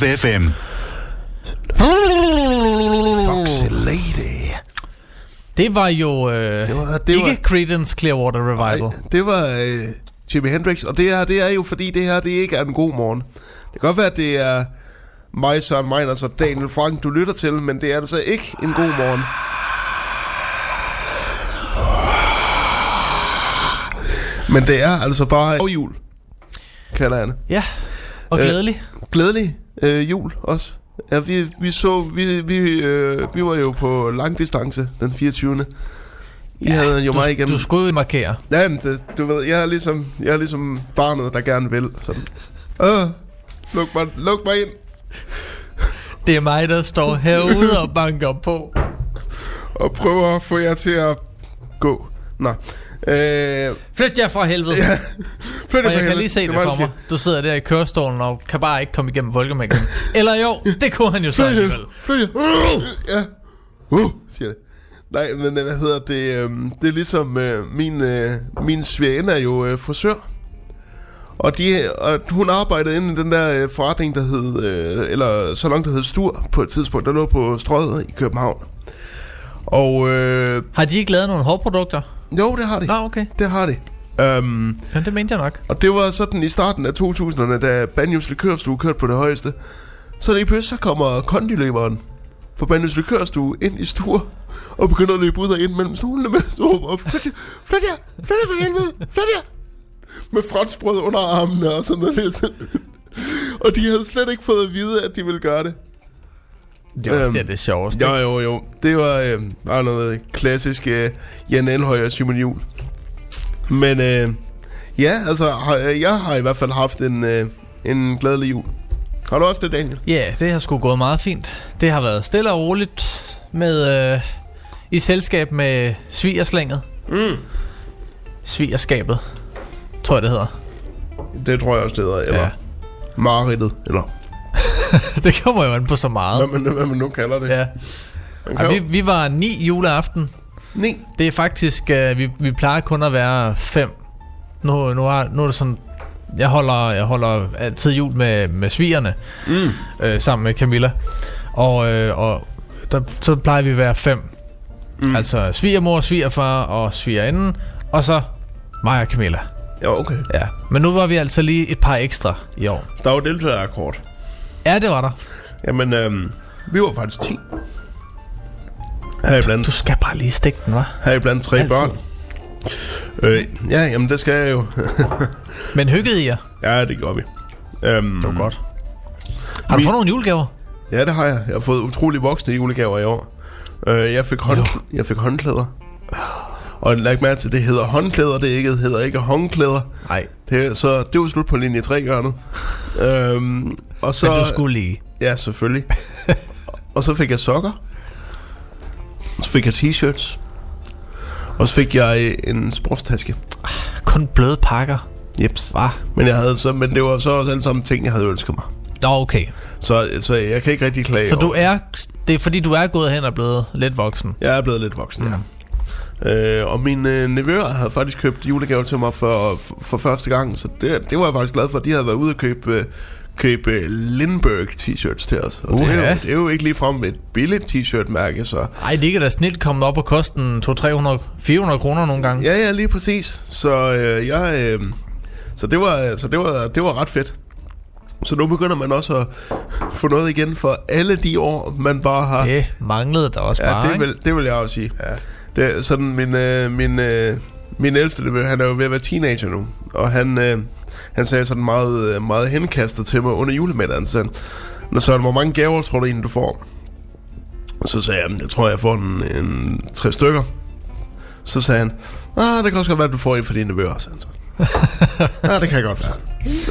Vibe FM. Foxy lady. Det var jo øh, Det var- det ikke var- Creedence Clearwater Revival. Nej, det var øh, Jimi Hendrix, og det her, det er jo fordi, det her, det ikke er en god morgen. Det kan godt være, at det er mig, Søren Meiners og Daniel Frank, du lytter til, men det er altså ikke en god morgen. Men det er altså bare jul, kalder jeg det. Ja, og Øh, glædelig. Øh, jul også. Ja, vi, vi så, vi, vi, øh, vi var jo på lang distance den 24. I ja, havde jo du, mig igennem. du skulle markere. Ja, men det, du ved, jeg er ligesom, jeg er ligesom barnet, der gerne vil. Sådan. Øh, luk, mig, luk mig ind. Det er mig, der står herude og banker på. Og prøver at få jer til at gå. Nå. Øh, Flyt jer fra helvede. ja. Flyt Og jeg kan lige se det var for det mig. Du sidder der i kørestolen og kan bare ikke komme igennem Volkermækken. Eller jo, det kunne han jo så alligevel. Flyt jer. Ja. Uh, siger det. Nej, men øh, hvad hedder det? Øh, det er ligesom øh, min, øh, min svigerinde er jo øh, frisør. Og, de, og hun arbejdede inde i den der øh, forretning, der hed, øh, eller salon, der hed Stur på et tidspunkt, der lå på Strøget i København. Og øh, Har de ikke lavet nogle hårprodukter? Jo, det har de. Nå, okay. Det har de. Um, Ja, det mente jeg nok. og det var sådan i starten af 2000'erne, da Banjos Likørstue kørte på det højeste. Så lige pludselig så kommer kondiløberen fra Banjos Likørstue ind i stuer og begynder at løbe ud og ind mellem stolene med så råber, flyt jer, flyt jer, flyt jer for helvede, flyt jer. Med franskbrød under armene og sådan noget. og de havde slet ikke fået at vide, at de ville gøre det. Det var også Øhm, det, det sjoveste. Jo, jo, jo. Det var øh, bare noget klassisk øh, Jan Elhøj og Simon Jul. Men øh, ja, altså, har, jeg har i hvert fald haft en, øh, en glædelig jul. Har du også det, Daniel? Ja, det har sgu gået meget fint. Det har været stille og roligt med øh, i selskab med svigerslænget. Mm. Svigerskabet, tror jeg det hedder. Det tror jeg også, det hedder. Eller Ja. mareridtet, eller det kommer jo an på så meget. hvad man, hvad man nu kalder det. Ja. Ej, vi, vi var ni juleaften. Ni. Det er faktisk, øh, vi, vi plejer kun at være fem. Nu, nu, er, nu er det sådan, jeg holder, jeg holder altid jul med, med svigerne, Mm. øh, sammen med Camilla. Og, øh, og der, så plejer vi at være fem. Mm. Altså svigermor, svigerfar og svigerinden, og så mig og Camilla. Ja, okay. Ja. Men nu var vi altså lige et par ekstra i år. Der var deltagerakord. Ja, det var der. Jamen, øhm, Vi var faktisk 10. Her blandt, Du skal bare lige stikke den, hva'? her blandt tre Altid. børn. Øh, ja, jamen det skal jeg jo. Men hyggede I jer? ja, det gjorde vi. Øhm, Det var godt. Har du Vi- fået nogle julegaver? Ja, det har jeg. Jeg har fået utrolig voksne julegaver i år. Øh, jeg, fik hånd, jeg fik håndklæder. Og læg mærke til, det hedder håndklæder, det ikke, det hedder ikke håndklæder. Nej. Det, så det var slut på linje 3 hjørnet. øhm, og så, Men du skulle lige. Ja, selvfølgelig. og så fik jeg sokker. Så fik jeg t-shirts. Og så fik jeg en sportstaske. Kun bløde pakker. Jeps. Hva? Men, jeg havde så, men det var så også alle sammen ting, jeg havde ønsket mig. Nå, okay. Så, så jeg kan ikke rigtig klage Så du over. er, det er fordi, du er gået hen og blevet lidt voksen. Jeg er blevet lidt voksen, ja. Øh, og min øh, nevøer havde faktisk købt julegaver til mig for, for, for første gang, så det, det var jeg faktisk glad for. De havde været ude og købe, øh, købe Lindbergh t-shirts til os. Og det, er Uha. jo, det er jo ikke ligefrem et billigt t-shirt-mærke, så... Ej, det kan da snilt komme op og koste en 200-300, 400 kroner nogle gange. Ja, ja, lige præcis. Så øh, jeg... Øh, så det var, så det var, det var ret fedt. Så nu begynder man også at få noget igen for alle de år, man bare har... Det manglede der også Ja, bare, det vil, det vil jeg også sige. Ja. Det, er sådan min, øh, min, øh, min ældste, nevø, han er jo ved at være teenager nu, og han, øh, han sagde sådan meget, øh, meget henkastet til mig under julemiddagen, så Nå, Søren, hvor mange gaver tror du egentlig, du får? Og så sagde jeg, jeg tror, jeg får en, en tre stykker. Så sagde han, ah, det kan også godt være, at du får en for dine nevøer, så. ja, det kan godt være.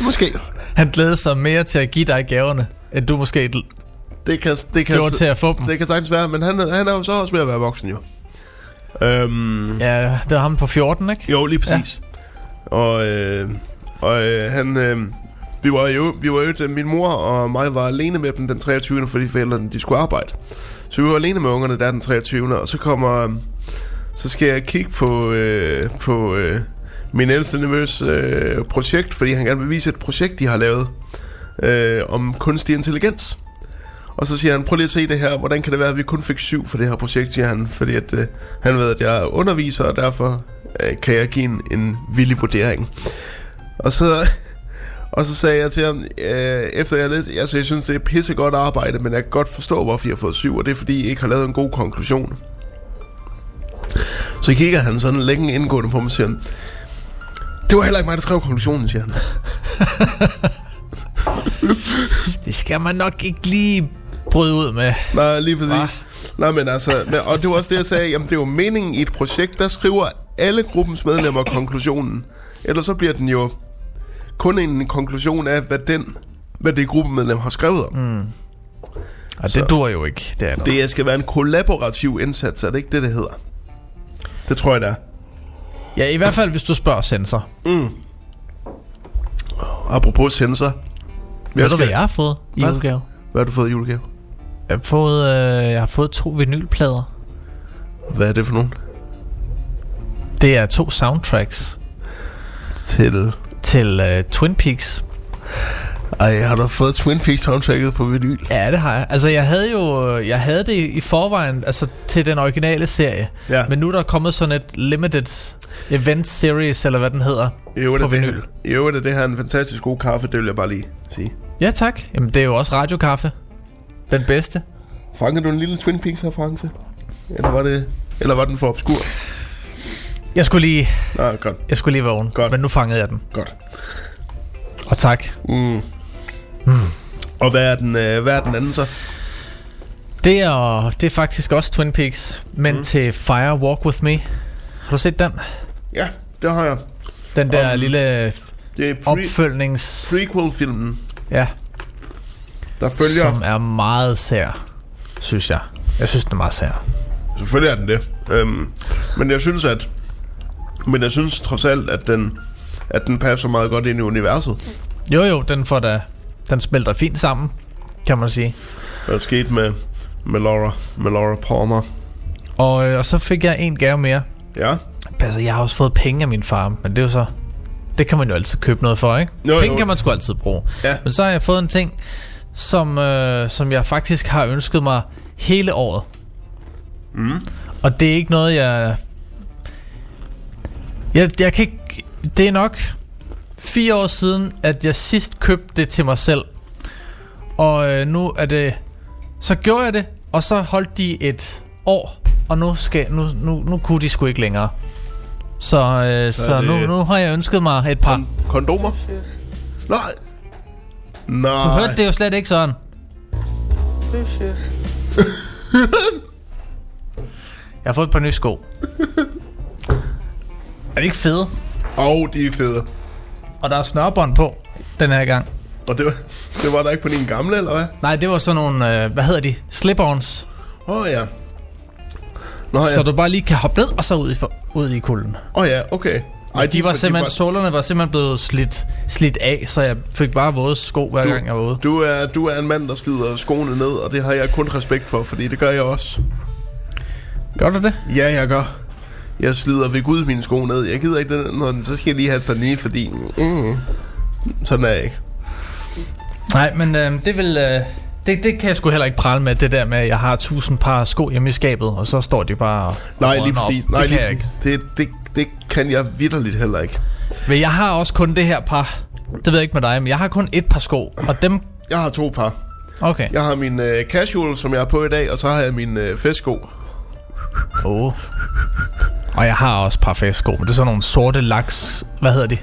Måske. Han glæder sig mere til at give dig gaverne, end du måske Det kan, det kan, gjorde til at få dem. det kan sagtens være, men han, han er jo så også ved at være voksen, jo. Øhm, Ja, det var ham på 14, ikke? Jo, lige præcis. Ja. Og, øh, og øh, han... Øh, vi var jo, vi var jo øh, min mor og mig var alene med dem den 23. fordi forældrene de skulle arbejde. Så vi var alene med ungerne der den 23. Og så kommer... Så skal jeg kigge på, øh, på øh, min ældste nevøs øh, projekt, fordi han gerne vil vise et projekt, de har lavet øh, om kunstig intelligens. Og så siger han, prøv lige at se det her, hvordan kan det være, at vi kun fik syv for det her projekt, siger han, fordi at, øh, han ved, at jeg er underviser, og derfor øh, kan jeg give en, en villig vurdering. Og så, og så sagde jeg til ham, øh, efter jeg læste, altså jeg synes, det er pissegodt arbejde, men jeg kan godt forstå, hvorfor I har fået syv, og det er, fordi I ikke har lavet en god konklusion. Så kigger han sådan længe indgående på mig og siger, han, det var heller ikke mig, der skrev konklusionen, siger han. Det skal man nok ikke lige bryde ud med. Nej, lige præcis. Nej, men altså, og det var også det, jeg sagde, jamen det er jo meningen i et projekt, der skriver alle gruppens medlemmer konklusionen. Ellers så bliver den jo kun en konklusion af, hvad den hvad det gruppemedlem har skrevet om. Mm. Og det dur jo ikke, det er det. Det skal være en kollaborativ indsats, er det ikke det, det hedder? Det tror jeg, det er. Ja, i hvert fald, hvis du spørger sensor. Apropos sensor. Ved du, skal- hvad jeg har fået i Hvad? julegave? Hvad har du fået i julegave? Jeg har fået, øh, jeg har fået to vinylplader. Hvad er det for nogen? Det er to soundtracks Til... til øh, Twin Peaks. Ej, har du fået Twin Peaks soundtracket på vinyl? Ja, det har jeg. Altså, jeg havde jo jeg havde det i forvejen altså, til den originale serie. Ja. Men nu er der kommet sådan et limited event series, eller hvad den hedder. Øvrigt på er det, vinyl. her, øvrigt er det her en fantastisk god kaffe, det vil jeg bare lige sige. Ja, tak. Jamen, det er jo også radiokaffe. Den bedste. Fangede du en lille Twin Peaks reference? Eller var det... Eller var den for obskur? Jeg skulle lige, Nej, godt. jeg skulle lige vågne, Godt. men nu fangede jeg den. Godt. Og tak. Mm. Og hvad er, den, øh, hvad er den anden så? Det er, det er faktisk også Twin Peaks, men mm. til Fire Walk With Me. Har du set den? Ja, det har jeg. Den der Om- lille Det er pre- opfølgnings... prequel-filmen, Ja, der følger... som er meget sær, synes jeg. Jeg synes, den er meget sær. Selvfølgelig er den det. Øhm, men jeg synes, at... Men jeg synes trods alt, at den, at den passer meget godt ind i universet. Jo, jo, den får da... Den smelter fint sammen, kan man sige. Hvad er sket med, med, Laura, med Laura Palmer? Og, øh, og så fik jeg en gave mere. Ja, Altså, jeg har også fået penge af min far, men det er jo så... Det kan man jo altid købe noget for, ikke? Jo, Penge jo. kan man sgu altid bruge. Ja. Men så har jeg fået en ting, som, øh, som jeg faktisk har ønsket mig hele året. Mm. Og det er ikke noget, jeg... Jeg, jeg kan ikke... Det er nok fire år siden, at jeg sidst købte det til mig selv. Og øh, nu er det Så gjorde jeg det, og så holdt de et år, og nu, skal, nu, nu, nu kunne de sgu ikke længere. Så, øh, så, det- nu, nu har jeg ønsket mig et par. Kondomer? Nej. Nej. Du hørte det jo slet ikke sådan. Jeg har fået et par nye sko. Er det ikke fede? Åh, oh, de er fede. Og der er snørbånd på den her gang. Og det var, det var der ikke på din gamle, eller hvad? Nej, det var sådan nogle, øh, hvad hedder de? Slip-ons. Åh oh, ja. Nå Ja. ja. Så du bare lige kan hoppe ned og så ud i, for, ud i kulden. Åh oh, ja, okay. Ej, De var for- simpelthen, sålerne var simpelthen blevet slidt, slidt af, så jeg fik bare våde sko, hver Du- gang jeg var ude. Du er, du er en mand, der slider skoene ned, og det har jeg kun respekt for, fordi det gør jeg også. Gør du det? Ja, jeg gør. Jeg slider ved Gud mine sko ned. Jeg gider ikke den, når, så skal jeg lige have et par nye, fordi... Mm, sådan er jeg ikke. Nej, men øh, det vil... Øh, det, det kan jeg sgu heller ikke prale med, det der med, at jeg har tusind par sko hjemme i skabet, og så står de bare og Nej, lige op. præcis. Nej, det lige præcis. Det, det, det kan jeg vidderligt heller ikke. Men jeg har også kun det her par. Det ved jeg ikke med dig, men jeg har kun et par sko, og dem... Jeg har to par. Okay. Jeg har min øh, casual, som jeg er på i dag, og så har jeg min øh, festsko. Oh. Og jeg har også et par festsko, men det er sådan nogle sorte laks... Hvad hedder de?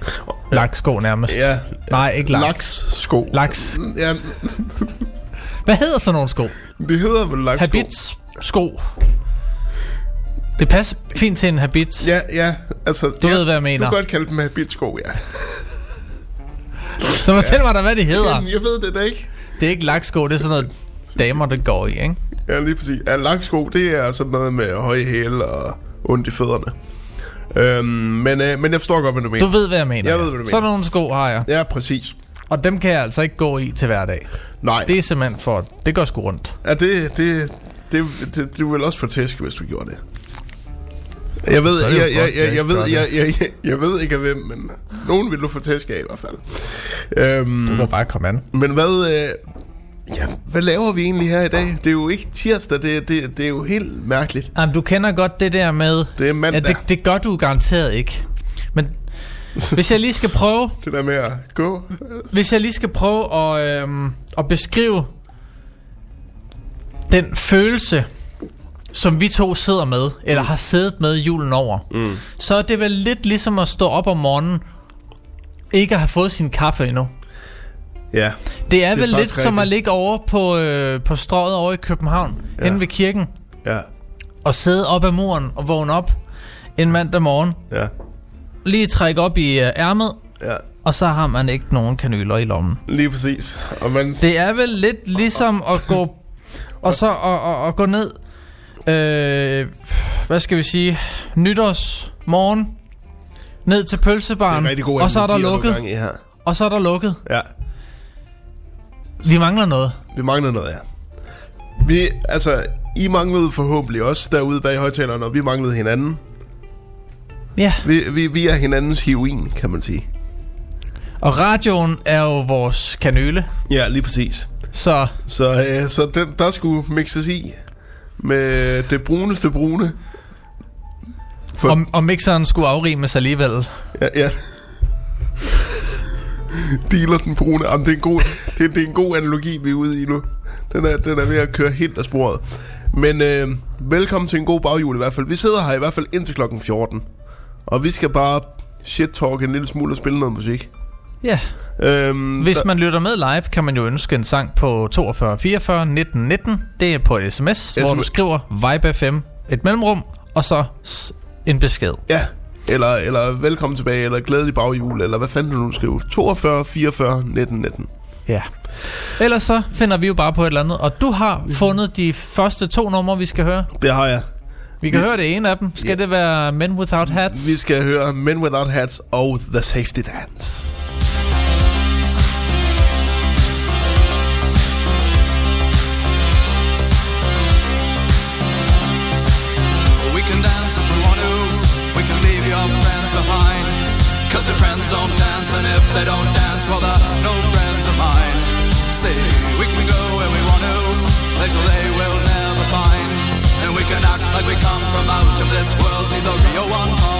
Laksko nærmest. Ja. Nej, ikke laks. Laks-sko. Laks. Ja, Hvad hedder sådan nogle sko? det hedder vel laks Habits sko. Det passer fint til en habit. Ja, ja, altså... Du ja, ved, hvad jeg mener. Du kan godt kalde dem habitsko, ja. Så fortæl mig da, hvad de hedder. Jamen, jeg ved det da ikke. Det er ikke laksko, det er sådan noget damer, der går i, ikke? Ja, lige præcis. Ja, laksko, det er sådan noget med høje hæle og ondt i fødderne. Øhm, men, øh, men jeg forstår godt, hvad du mener. Du ved, hvad jeg mener. Jeg ja. ved, hvad du mener. Sådan nogle sko har jeg. Ja, præcis. Og dem kan jeg altså ikke gå i til hverdag. Nej, Det er simpelthen for... Det går sgu rundt. ja, det, det, det, det, du vil også få tæsk, hvis du gjorde det. Jeg ved, jeg, jeg, jeg, jeg ved, jeg, jeg, jeg, jeg ved ikke af hvem, men nogen vil du få tæsk af i hvert fald. Øhm, Du må bare komme an. men hvad, øh, ja, hvad laver vi egentlig her i dag? Det er jo ikke tirsdag, det, det, det er jo helt mærkeligt. Jamen, du kender godt det der med... Det er mandag. Ja, det, det gør du garanteret ikke. Men hvis jeg lige skal prøve... Det der med at gå. Hvis jeg lige skal prøve at, øhm, at beskrive den følelse, som vi to sidder med, eller har siddet med julen over, mm. så er det vel lidt ligesom at stå op om morgenen, ikke at have fået sin kaffe endnu. Ja, Det er, er vel lidt faktisk som at rigtigt. ligge over på, øh, på strøget over i København, ja. Inde ved kirken, ja, og sidde op ad muren og vågne op en mandag morgen, ja, lige trække op i øh, ærmet, ja. og så har man ikke nogen kanyler i lommen. Lige præcis. Og man, Det er vel lidt ligesom at gå og så og, og, og gå ned. Øh, hvad skal vi sige? Nytårsmorgen ned til det pølsebaren, god og så er der lukket, gang i her. og så er der lukket. Ja, Vi mangler noget. vi mangler noget, ja. Vi, altså, I manglede forhåbentlig også derude bag højtalerne, og vi manglede hinanden. Ja, Vi, vi, vi er hinandens heroin, kan man sige. og radioen er jo vores kanyle, Ja, lige præcis. så Så, øh, så den, der skulle mixes i med det bruneste brune. For, og, og mixeren skulle afrimes alligevel. ja, ja. Dealer den brune. Jamen, det, er en god, det, det er en god analogi, vi er ude i nu. Den er, den er ved at køre helt af sporet. Men øh, velkommen til en god baghjul i hvert fald. Vi sidder her i hvert fald indtil klokken 14. Og vi skal bare shit-talk en lille smule og spille noget musik. Ja, Øhm, hvis man lytter med live, kan man jo ønske en sang på 42 44 19 19. Det er på et sms, hvor du skriver Vibe FM, et mellemrum, og så en besked. Ja, eller, eller velkommen tilbage, eller glædelig baghjul, eller hvad fanden du nu skriver. 42, 44, 19, 19. Ja. Ellers så finder vi jo bare på et eller andet. Og du har fundet de første to numre, vi skal høre. Det har jeg. Vi kan Vi- høre det ene af dem. Skal Ja. det være Men Without Hats? Vi skal høre Men Without Hats og The Safety Dance. Friends don't dance, and if they don't dance, well, they're no friends of mine. See, we can go where we want to, place where they will never find. And we can act like we come from out of this world, leave the real one far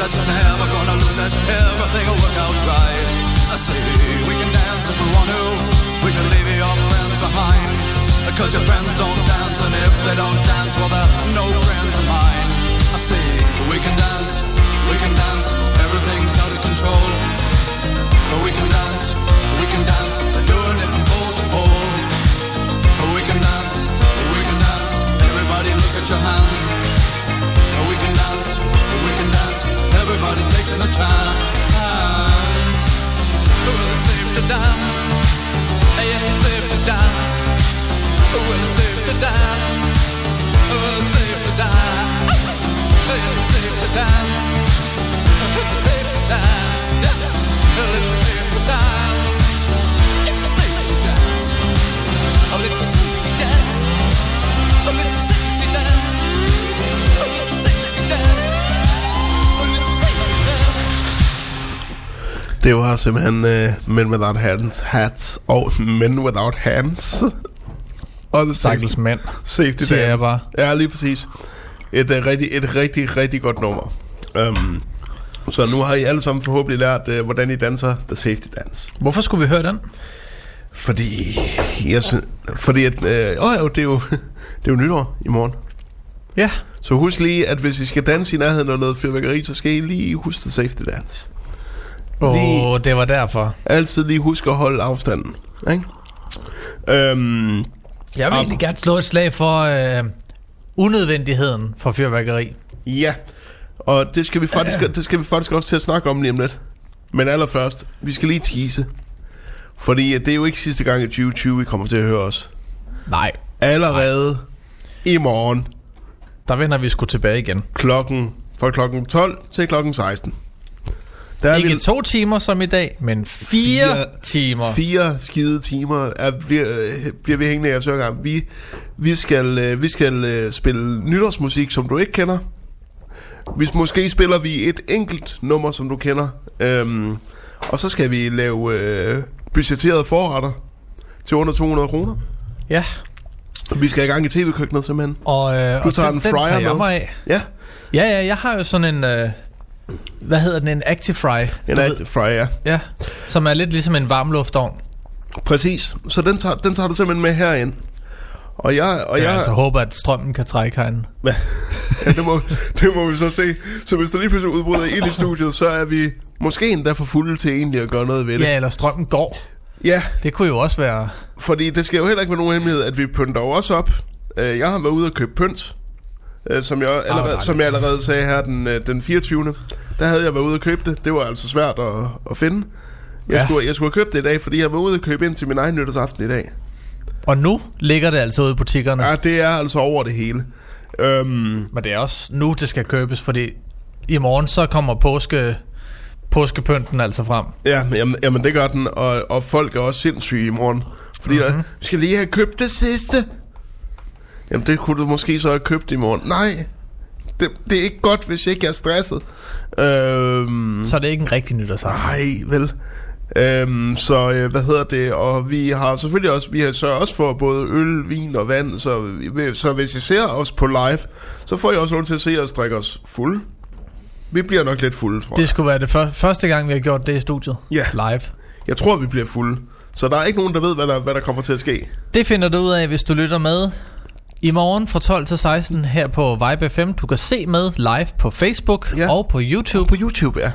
as we abuse it, never gonna lose it. Everything will work out right. I say we can dance if we want to. We can leave your friends behind. Because your friends don't dance, and if they don't dance, well, they're no friends of mine. I say we can dance, we can dance. Everything's out of control. But we can dance, we can dance. We're doing it from pole to pole. We can dance, we can dance. Everybody look at your hands. Everybody's taking a chance. Well, it's safe to dance. Yes, it's safe to dance. Well, it's safe to dance. Well, it's safe to dance. Yes, it's safe to dance. It's safe to dance. Well, it's safe to dance. It's safe to dance. Oh, it's a Det var simpelthen uh, Men Without Hands, Hats og Men Without Hands. og The Stakkels mand. Safety siger Dance. jeg bare. Ja, lige præcis. Et, uh, rigtig, et rigtig, rigtig godt nummer. Um, så nu har I alle sammen forhåbentlig lært, uh, hvordan I danser The Safety Dance. Hvorfor skulle vi høre den? Fordi, jeg synes, fordi at, øh, åh, jo, det er jo, det er jo nytår i morgen. Ja, Så husk lige, at hvis I skal danse i nærheden af noget fyrværkeri, så skal I lige huske The Safety Dance. Åh, oh, det var derfor. Altid lige husk at holde afstanden. Ikke? Øhm, Jeg vil egentlig gerne slå et slag for øh, unødvendigheden for fyrværkeri. ja, og det skal, vi faktisk, det skal vi faktisk også til at snakke om lige om lidt. Men allerførst, vi skal lige tease. Fordi at det er jo ikke sidste gang i 2020, vi kommer til at høre os. Nej, Allerede i morgen der vender vi sgu tilbage igen. klokken, fra klokken 12 til klokken 16. Der er Ikke vi to timer som i dag, men fire, Fire- timer. fire skide timer er, bliver, øh, bliver vi hængende af at gang. Vi, vi skal, øh, vi skal øh, spille nytårsmusik, som du ikke kender. Hvis måske spiller vi et enkelt nummer, som du kender. Øhm, og så skal vi lave øh, budgetterede forretter til under 200 kroner. Ja, Vi skal i gang i tv-køkkenet simpelthen. og, øh, Du og tager den, en den fryer tager jeg med. mig af. Ja, Ja, ja, jeg har jo sådan en... Øh, hvad hedder den? En Actifry. en du ved. act fry, ja. Ja, som er lidt ligesom en varmluftovn. Præcis. Så den tager, den tager du simpelthen med herind. Og jeg, og Jeg jeg, altså håber, at strømmen kan trække herinde. Ja, det, må, det må vi så se. Så hvis der lige pludselig udbryder ild i studiet, så er vi måske endda for fulde til egentlig at gøre noget ved det. Ja, eller strømmen går. ja Det kunne jo også være... fordi det skal jo heller ikke være nogen hemmelighed, at vi pynter jo også op. Øh, Jeg har været ude og købe pynt, øh, som jeg, allerede, som jeg allerede sagde her den, øh, den 24. Der havde jeg været ude og købe det. Det var altså svært at, at finde. Jeg, Ja. skulle, jeg skulle have købt det i dag, fordi jeg var ude og købe ind til min egen nytårsaften i dag. Og nu ligger det altså ude i butikkerne. Ja, det er altså over det hele. Øhm, Men det er også nu, det skal købes, fordi i morgen så kommer påske, påskepynten altså frem. Ja, men jamen, jamen det gør den, og, og folk er også sindssyge i morgen. Fordi mm-hmm. der, skal lige have købt det sidste. Jamen det kunne du måske så have købt i morgen. Nej, det, det er ikke godt, hvis ikke jeg er stresset. Øhm, Så er det ikke en rigtig nytårsaften. nej, vel. Øhm, så øh, hvad hedder det Og vi har selvfølgelig også Vi har så også for både øl, vin og vand Så, så hvis I ser os på live Så får I også lov til at se os drikke os fuld Vi bliver nok lidt fulde tror jeg. Det skulle være det før, første gang, vi har gjort det i studiet. Ja. Live. Jeg tror vi bliver fulde Så der er ikke nogen der ved hvad der, hvad der kommer til at ske Det finder du ud af, hvis du lytter med i morgen fra 12 til 16 her på Vibe FM. Du kan se med live på Facebook Ja. og på YouTube. På YouTube, ja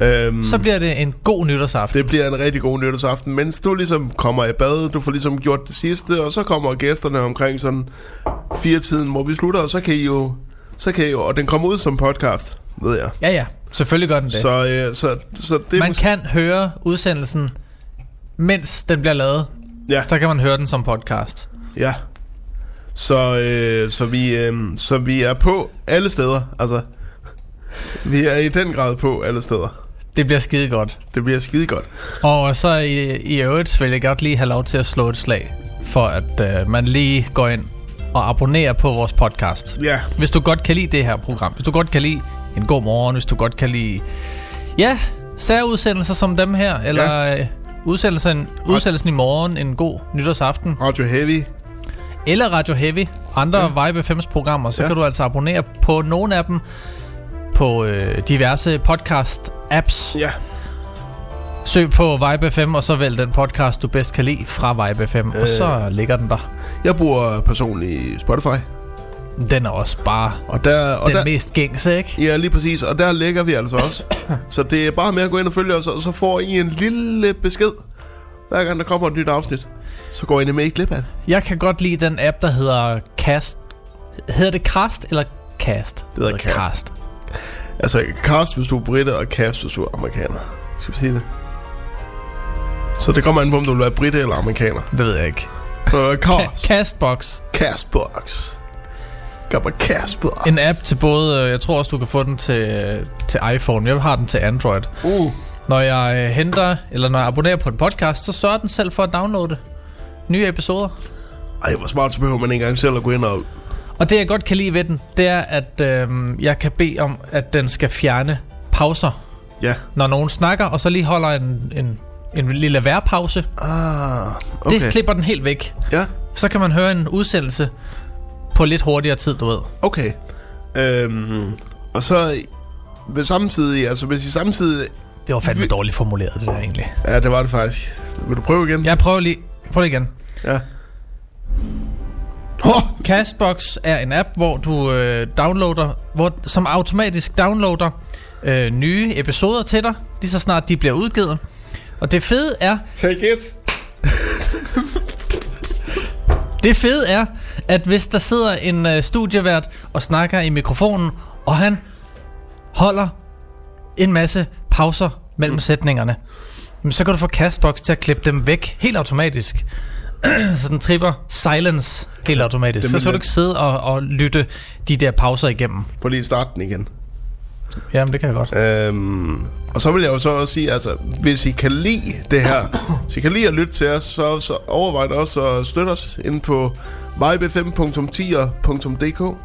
Øhm, Så bliver det en god nytårsaften. det bliver en rigtig god nytårsaften, mens du ligesom kommer i bad, du får ligesom gjort det sidste, og så kommer gæsterne omkring sådan fire tiden, hvor vi slutter, og så kan I jo, så kan I jo, og den kommer ud som podcast, ved jeg. Ja, ja. Selvfølgelig gør den det. Så, øh, så, så det man kan høre udsendelsen, mens den bliver lavet. ja, Der kan man høre den som podcast. ja. Så, øh, så, vi, øh, så vi er på alle steder, altså. Vi er i den grad på alle steder. Det bliver skide godt. Det bliver skide godt. Og så i, i øvrigt vil jeg godt lige have lov til at slå et slag, for at øh, man lige går ind og abonnerer på vores podcast. Ja, Hvis du godt kan lide det her program, hvis du godt kan lide en god morgen, hvis du godt kan lide, ja, særudsendelser som dem her, eller ja. udsendelsen, udsendelsen i morgen, en god nytårsaften, Radio Heavy. Eller Radio Heavy, andre ja. Vibe 5's programmer, så Ja. ja. kan du altså abonnere på nogle af dem på øh, diverse podcast-apps. Ja, Søg på Vibe 5, og så vælg den podcast, du bedst kan lide fra Vibe 5, øh. og så ligger den der. jeg bruger personligt Spotify. Den er også bare Og der, og den der, mest gængse, ikke? Ja, lige præcis. Og der ligger vi altså også. så det er bare med at gå ind og følge os, og så får I en lille besked, hver gang der kommer et nyt afsnit. Så går I nemlig ikke glip af det. Jeg kan godt lide den app, der hedder Cast. Hedder det Cast eller Cast? Det hedder Cast. Altså, cast, hvis du er britte, og cast, hvis du er amerikaner. Skal vi sige det? Så det kommer an på, om du vil være britte eller amerikaner. Det ved jeg ikke. Ca- cast. Castbox. Castbox. Gør bare Castbox. En app til både, øh, jeg tror også, du kan få den til, til iPhone. Jeg har den til Android. Uh. Når jeg øh, henter, eller når jeg abonnerer på en podcast, så sørger den selv for at downloade nye episoder. Ej, hvor smart, så behøver man ikke engang selv at gå ind og... Og det jeg godt kan lide ved den, det er, at øh, jeg kan bede om, at den skal fjerne pauser, Ja. når nogen snakker, og så lige holder en, en, en lille værpause. Ah, Okay. Det klipper den helt væk. Ja, Så kan man høre en udsendelse på lidt hurtigere tid, du ved. okay. Øhm, og så ved samtidig, altså hvis I samtidig... Det var fandme Vi- dårligt formuleret, det der egentlig. Ja, det var det faktisk. Vil du prøve igen? Jeg prøver lige, prøv lige igen. Ja. Oh, Castbox er en app, hvor du øh, downloader, hvor, som automatisk downloader øh, nye episoder til dig, lige så snart de bliver udgivet. Og det fede er, take it. det fede er, at hvis der sidder en øh, studievært og snakker i mikrofonen, og han holder en masse pauser mellem mm. sætningerne, jamen, så kan du få Castbox til at klippe dem væk helt automatisk. så den tripper silence helt automatisk. det Så skal du ikke sidde og, og lytte de der pauser igennem. Prøv lige at starte den igen. Jamen, det kan jeg godt. Øhm, og så vil jeg jo så også sige, altså, hvis I kan lide det her, hvis I kan lide at lytte til os, så, så overvej da også at støtte os ind på vibe5.10.dk,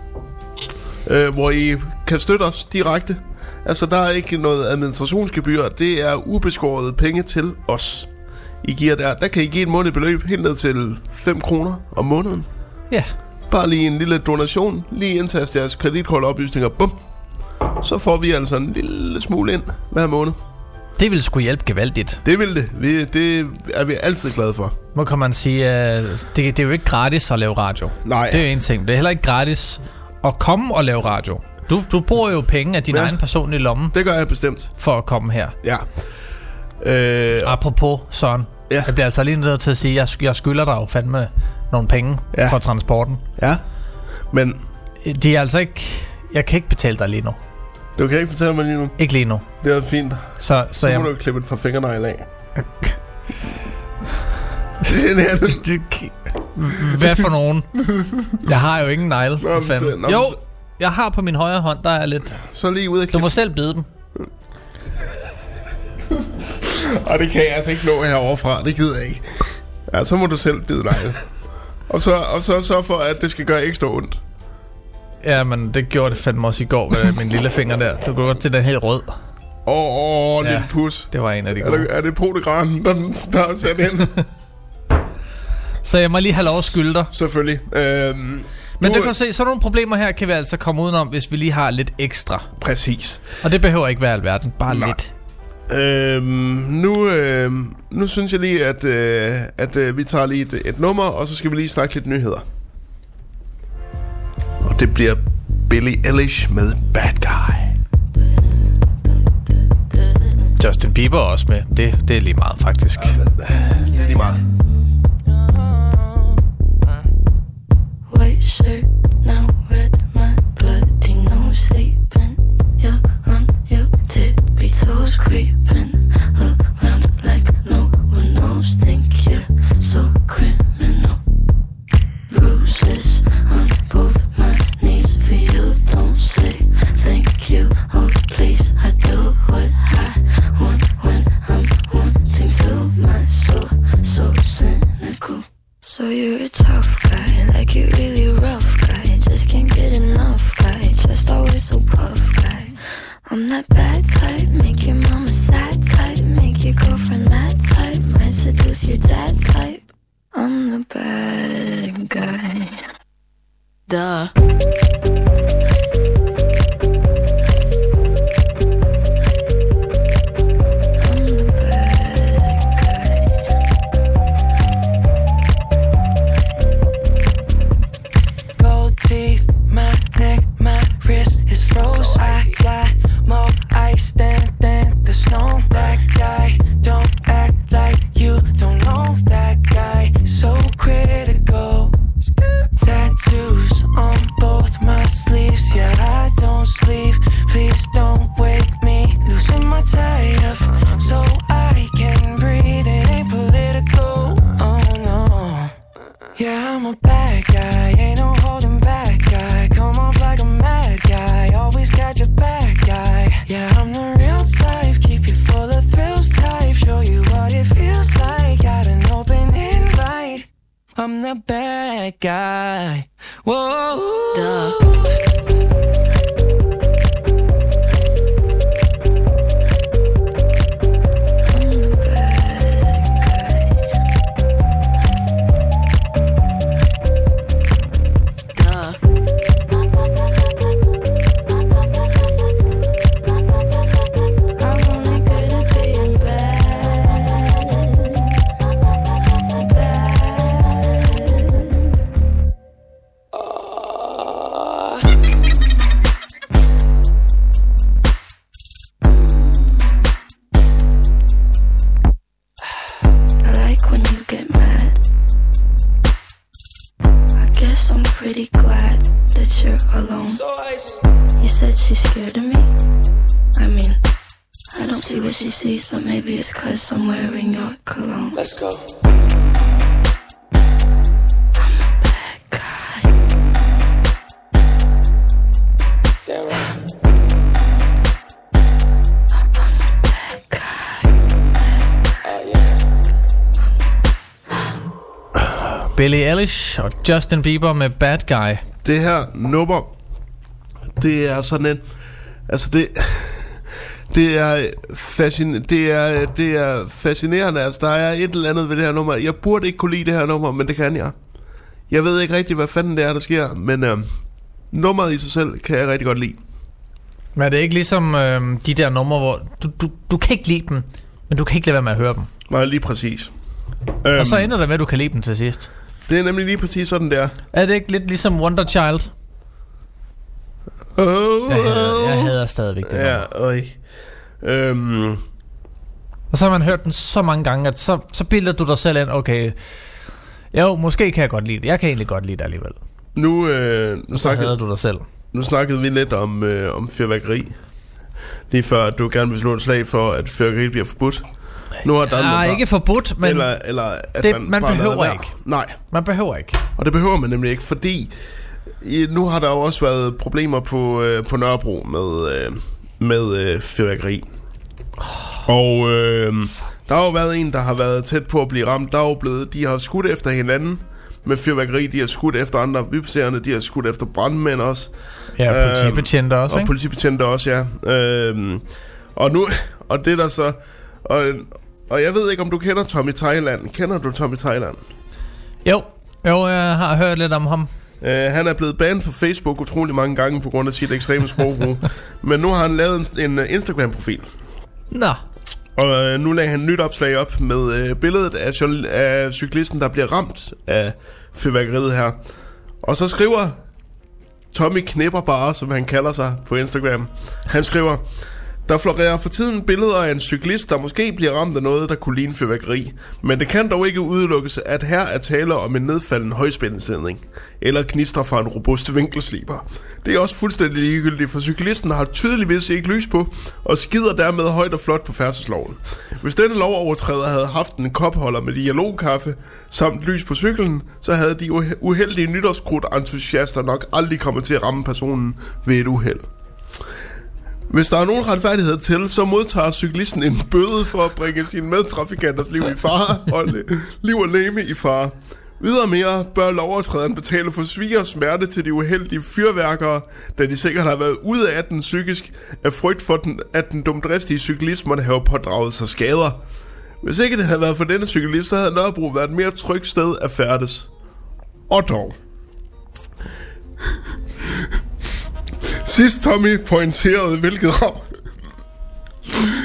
øh, hvor I kan støtte os direkte. Altså, der er ikke noget administrationsgebyr, det er ubeskåret penge til os. I giver der, der kan I give et månedligt beløb helt ned til 5 kroner om måneden. Ja, Bare lige en lille donation, lige indtast jeres kreditkortoplysninger, bum. Så får vi altså en lille smule ind hver måned. det vil sgu hjælpe gevaldigt. Det vil det. Vi, det er vi altid glade for. Hvor kan man sige, at det, det er jo ikke gratis at lave radio. Nej, Det er jo en ting. Det er heller ikke gratis at komme og lave radio. Du, du bruger jo penge af din Ja. egen personlige lomme det gør jeg bestemt. for at komme her. Ja. Øh, Apropos, Søren. Ja. Jeg bliver altså lige nødt til at sige, at jeg, jeg skylder dig jo fandme nogle penge Ja. for transporten. ja. Men De er altså ikke... Jeg kan ikke betale dig lige nu. du kan ikke fortælle mig lige nu. Ikke lige nu. Det er fint. Så, så Så jeg... må du klippe et par fingernegle af. er. Hvad for nogen? Jeg har jo ingen negle. Nå, men Jo, jeg har på min højre hånd, der er lidt... Så lige ud af Du må selv bide dem. Og det kan jeg altså ikke nå herovre fra. Det gider jeg ikke. Ja, så må du selv bide negle. og så, og så så for, at det skal gøre ekstra ondt. Ja, men det gjorde det fandme også i går med min lille finger der. Du kunne godt til den helt rød. Åh, oh, oh, Ja. lille pus. Det var en af de Er gode. det, er det potegranen, der, der er sat ind? Så jeg må lige have lov at skylde dig. Selvfølgelig. Øhm, Men du kan se, sådan nogle problemer her kan vi altså komme udenom, hvis vi lige har lidt ekstra. Præcis. Og det behøver ikke være alverden, bare Nej. lidt. Øhm, nu, øhm, nu synes jeg lige, at, øh, at øh, vi tager lige et, et nummer, og så skal vi lige snakke lidt nyheder. Og det bliver Billie Eilish med Bad Guy. Justin Bieber er også med. Det, det er lige meget, faktisk. Det er lige meget. Was creeping. Justin Bieber med Bad Guy. Det her nummer, det er sådan en... Altså det... Det er, fascin, det, er, det er fascinerende, altså der er et eller andet ved det her nummer Jeg burde ikke kunne lide det her nummer, men det kan jeg Jeg ved ikke rigtig, hvad fanden det er, der sker Men øh, nummeret i sig selv kan jeg rigtig godt lide Men er det ikke ligesom øh, de der numre, hvor du, du, du kan ikke lide dem, men du kan ikke lade være med at høre dem. Nej, lige præcis Og så Øhm, ender det med, at du kan lide dem til sidst. Det er nemlig lige præcis sådan, der Er det ikke lidt ligesom Wonder Child? oh, Jeg hader, jeg hader stadigvæk det Ja, øj øhm, Og så har man hørt den så mange gange, at så, så bilder du dig selv ind, okay, jo, måske kan jeg godt lide det. Jeg kan egentlig godt lide det alligevel. nu, øh, nu, snakkede, du dig selv. nu snakkede vi lidt om, øh, om fyrværkeri Lige før, du gerne vil slå et slag for, at fyrværkeri bliver forbudt Nu Danmark Nej, bare- ikke forbudt, men eller, eller at det- man, man behøver ikke. Nej, man behøver ikke. og det behøver man nemlig ikke, fordi nu har der jo også været problemer på, øh, på Nørrebro med, øh, med øh, fyrværkeri. Og øh, der har jo været en, der har været tæt på at blive ramt. Der er jo blevet, de har skudt efter hinanden med fyrværkeri. De har skudt efter andre vipserende. De har skudt efter brandmænd også. Ja, Øhm, politibetjente også, Og ikke? politibetjente også, ja. Øhm, og nu, og det der så... Og, og jeg ved ikke, om du kender Tommy Thailand. Kender du Tommy Thailand? Jo, jo, jeg har hørt lidt om ham. Uh, han er blevet banet fra Facebook utrolig mange gange på grund af sit ekstreme sprogbrug. Men nu har han lavet en, en uh, Instagram-profil. Nå, Og uh, nu lagde han nyt opslag op med uh, billedet af, af cyklisten, der bliver ramt af fyrværkeriet her. Og så skriver Tommy Knipper bare, som han kalder sig på Instagram. Han skriver, der florerer for tiden billeder af en cyklist, der måske bliver ramt af noget, der kunne ligne fyrværkeri. Men det kan dog ikke udelukkes, at her er tale om en nedfaldende højspændingsledning. Eller knister fra en robust vinkelsliber. Det er også fuldstændig ligegyldigt, for cyklisten har tydeligvis ikke lys på, og skider dermed højt og flot på færdselsloven. Hvis denne lovovertræder havde haft en kopholder med dialogkaffe samt lys på cyklen, så havde de uheldige nytårskrudt entusiaster nok aldrig kommet til at ramme personen ved et uheld. Hvis der er nogen retfærdighed til, så modtager cyklisten en bøde for at bringe sine medtrafikanters liv i fare og le- liv og leme i fare. Videre mere bør lovovertræderen betale for svig og smerte til de uheldige fyrværkere, da de sikkert har været ude af den psykisk af frygt for, den, at den dumdristige cyklist måtte have pådraget sig skader. Hvis ikke det havde været for denne cyklist, så havde Nørrebro været et mere trygt sted at færdes. Og dog. Sidst Tommy pointerede, hvilket rav...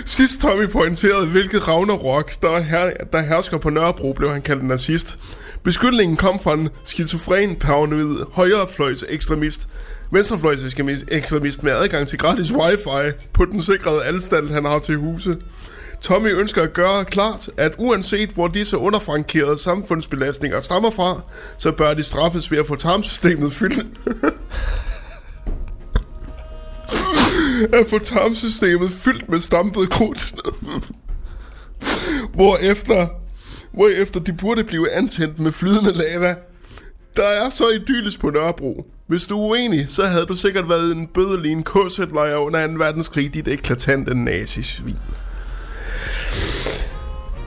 Sidst Tommy pointerede, hvilket Ragnarok, der, her, der hersker på Nørrebro, blev han kaldt nazist. Beskyldningen kom fra en skizofren, paranoid, højrefløjs ekstremist, venstrefløjs ekstremist, ekstremist med adgang til gratis wifi på den sikrede anstalt, han har til huse. Tommy ønsker at gøre klart, at uanset hvor disse underfrankerede samfundsbelastninger stammer fra, så bør de straffes ved at få tarmsystemet fyldt at få tarmsystemet fyldt med stampet krudt. hvorefter, hvorefter de burde blive antændt med flydende lava. Der er så idyllisk på Nørrebro. Hvis du er uenig, så havde du sikkert været en bødelig en KZ-lejr under 2. verdenskrig, dit eklatante nazisvin.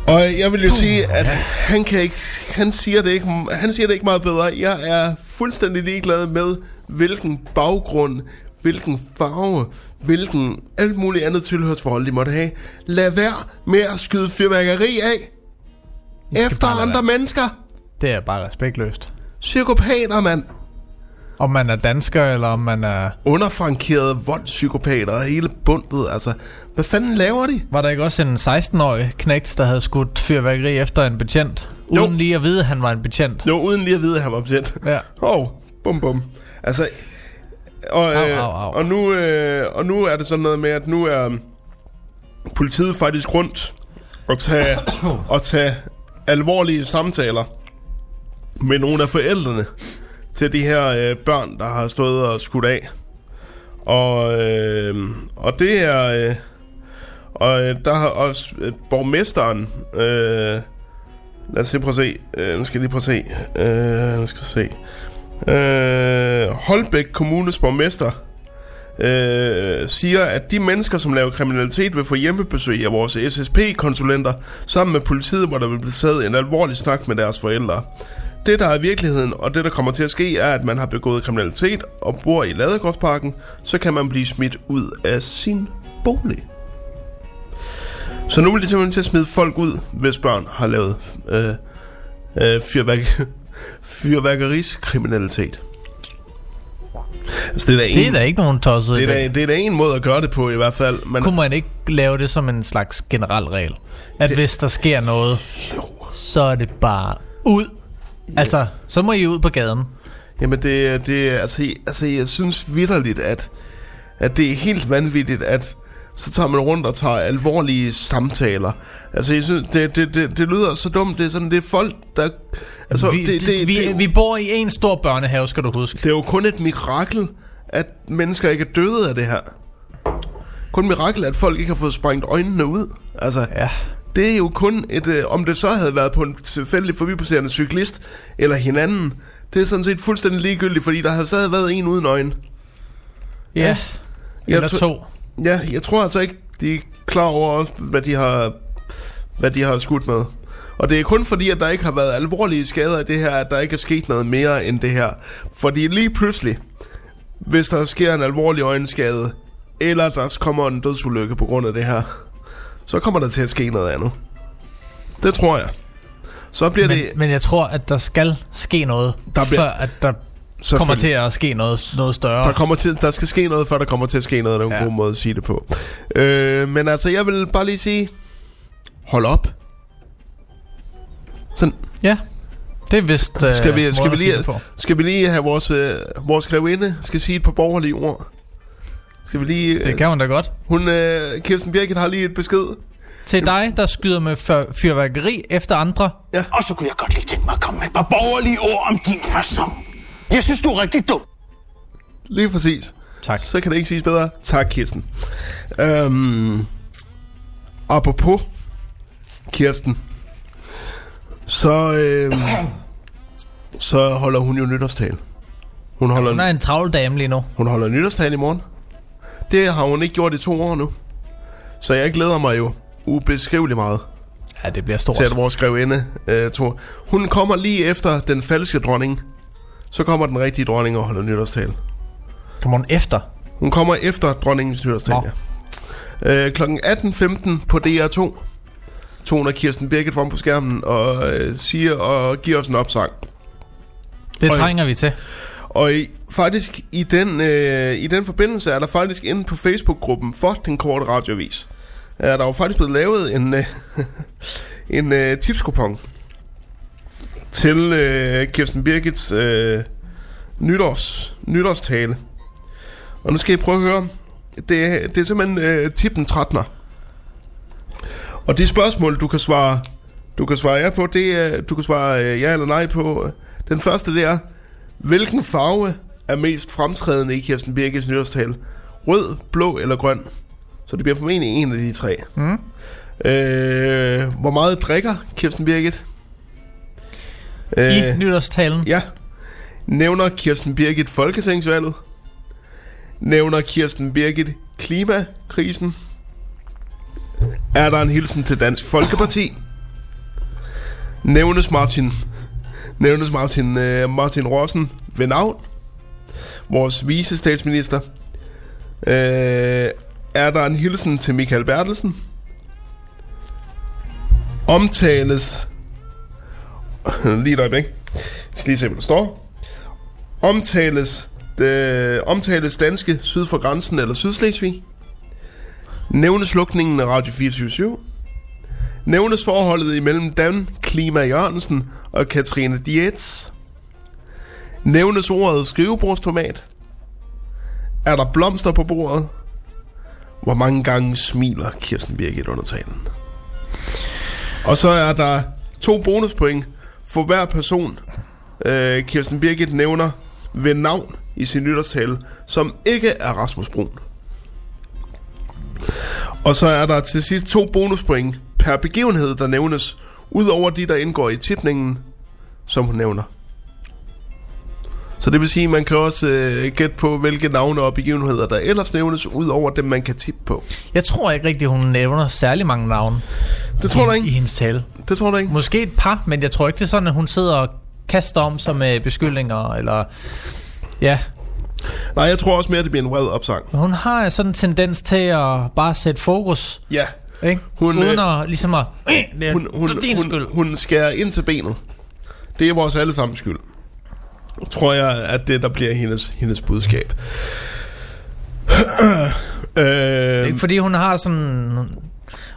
Og jeg vil jo sige, at han, kan ikke, han, siger det ikke, han siger det ikke meget bedre. Jeg er fuldstændig ligeglad med, hvilken baggrund, hvilken farve, hvilken alt muligt andet tilhørsforhold de måtte have. Lad være med at skyde fyrværkeri af efter andre mennesker. Det er bare respektløst. Psykopater, mand. Om man er dansker, eller om man er... Underfrankerede voldspsykopater og hele bundet. Altså, hvad fanden laver de? Var der ikke også en 16-årig knægt, der havde skudt fyrværkeri efter en betjent? Uden Jo. lige at vide, at han var en betjent. Jo, uden lige at vide, at han var betjent. Ja. Åh, oh, bum bum. Altså, og, Au, øh, au, au. og, nu, øh, og nu er det sådan noget med, at nu er um, politiet faktisk rundt og tage, og tage alvorlige samtaler med nogle af forældrene til de her øh, børn, der har stået og skudt af. Og, øh, og det er... Øh, og øh, der har også øh, borgmesteren... Øh, lad os se, prøve at se. Øh, nu skal jeg lige prøve at se. Øh, nu skal jeg se. Øh, Holbæk Kommunes borgmester øh, siger, at de mennesker, som laver kriminalitet, vil få hjemmebesøg af vores SSP-konsulenter, sammen med politiet, hvor der vil blive taget en alvorlig snak med deres forældre. Det, der er virkeligheden, og det, der kommer til at ske, er, at man har begået kriminalitet og bor i Ladegårdsparken, så kan man blive smidt ud af sin bolig. Så nu vil de simpelthen til at smide folk ud, hvis børn har lavet øh, øh, fyrværk fyrværkeriskriminalitet. Altså, det er da Det er da ikke nogen tosset det er da, det er da en måde at gøre det på i hvert fald. Men, Kunne man ikke lave det som en slags generel regel? At det... hvis der sker noget, så er det bare ud. Altså, så må I ud på gaden. Jamen det, det altså, altså jeg synes vidderligt, at, at det er helt vanvittigt, at så tager man rundt og tager alvorlige samtaler. Altså jeg synes, det, det, det, det lyder så dumt. Det er sådan, det er folk, der... Altså, vi, det, det, vi, det, det, vi bor i en stor børnehave, skal du huske. det er jo kun et mirakel, at mennesker ikke er døde af det her. Kun et mirakel, at folk ikke har fået sprængt øjnene ud. Altså, Ja. det er jo kun et... Øh, om det så havde været på en tilfældig forbipasserende cyklist eller hinanden, det er sådan set fuldstændig ligegyldigt, fordi der havde stadig været en uden øjne. Ja. Jeg Eller to. Ja, jeg tror altså ikke, de er klar over, også, hvad de har, hvad de har skudt med. Og det er kun fordi, at der ikke har været alvorlige skader i det her, at der ikke er sket noget mere end det her. Fordi lige pludselig, hvis der sker en alvorlig øjenskade, eller der kommer en dødsulykke på grund af det her, så kommer der til at ske noget andet. Det tror jeg. Så bliver Men, det... men jeg tror, at der skal ske noget, Der bliver- før at der kommer til at ske noget, noget større. Der, kommer til, der skal ske noget, før der kommer til at ske noget. Det er en Ja. ja. god måde at sige det på. Øh, men altså, jeg vil bare lige sige, hold op. Sådan, Ja, det er vist øh, skal, vi, skal, vi lige, skal vi lige have vores, øh, vores grevinde, skal sige et par borgerlige ord. Skal vi lige... Det kan hun da godt. Hun, øh, Kirsten Birgit har lige et besked. Til dig, der skyder med fyr- fyrværkeri efter andre. Og så kunne jeg godt lige tænke mig at komme med et par borgerlige ord om din fasong. Jeg synes, du er rigtig dum. Lige præcis. Tak. Så kan det ikke siges bedre. Tak, Kirsten. Øhm, apropos Kirsten, så, øhm, så holder hun jo nytårstal. Hun holder, Hun er en travl dame lige nu. hun holder nytårstal i morgen. Det har hun ikke gjort i to år nu. Så jeg glæder mig jo ubeskriveligt meget Ja, det bliver stort. til, at vores grevinde øh, tror. Hun kommer lige efter den falske dronning. Så kommer den rigtige dronning og holder nytårstal. Kommer hun efter? Hun kommer efter dronningens nytårsdag. Nå. Ja. Øh, klokken 18.15 på DR2 toner Kirsten Birgit frem på skærmen og øh, siger og giver os en opsang. Det Oj. trænger vi til. Og i, faktisk i den, øh, i den forbindelse er der faktisk inde på Facebook-gruppen for den korte radiovis, er der jo faktisk blevet lavet en, øh, en øh, tipskupon til øh, Kirsten Birgits øh, nytårs, nytårstale. Og nu skal I prøve at høre. Det, er- det er simpelthen øh, tippen 13'er. Og de spørgsmål, du kan svare, du kan svare ja på, det er, du kan svare øh, ja eller nej på. Den første, det er, hvilken farve er mest fremtrædende i Kirsten Birgits nytårstale? Rød, blå eller grøn? Så det bliver formentlig en af de tre. Mm. Øh, hvor meget drikker Kirsten Birgit? I nytårstalen. Ja. Nævner Kirsten Birgit Folketingsvalget? Nævner Kirsten Birgit klimakrisen? Er der en hilsen til Dansk Folkeparti? Nævnes Martin Nævnes Martin, øh, Martin Rossen ved navn? Vores vice statsminister? Øh, er der en hilsen til Michael Bertelsen? Omtales Lige et øjeblik. Jeg skal lige se, hvad der står. Omtales, øh, omtales danske syd for grænsen eller Sydslesvig. Nævnes lukningen af Radio 24 Nævnes forholdet imellem Dan Klima Jørgensen og Katrine Dietz. Nævnes ordet skrivebordstomat. Er der blomster på bordet? Hvor mange gange smiler Kirsten Birgit under talen? Og så er der to bonuspoint for hver person, øh, Kirsten Birgit nævner ved navn i sin nytårstale, som ikke er Rasmus Brun. Og så er der til sidst to bonuspoint per begivenhed, der nævnes, ud over de, der indgår i tipningen, som hun nævner. Så det vil sige, at man kan også øh, gætte på, hvilke navne og begivenheder, der ellers nævnes, ud over dem, man kan tippe på. Jeg tror ikke rigtig, hun nævner særlig mange navne Det tror du i, i ikke? hendes tale. Det tror du ikke? Måske et par, men jeg tror ikke, det er sådan, at hun sidder og kaster om sig med beskyldninger, eller... Ja, Nej, jeg tror også mere, det bliver en vred opsang. hun har sådan en tendens til at bare sætte fokus, Ja, ikke? Hun, Uden at ligesom at... Øh, det er hun, hun, det er din skyld. hun, hun skærer ind til benet. Det er vores allesammens skyld. Tror jeg, at det der bliver hendes, hendes budskab. Det er øh, ikke fordi hun har sådan...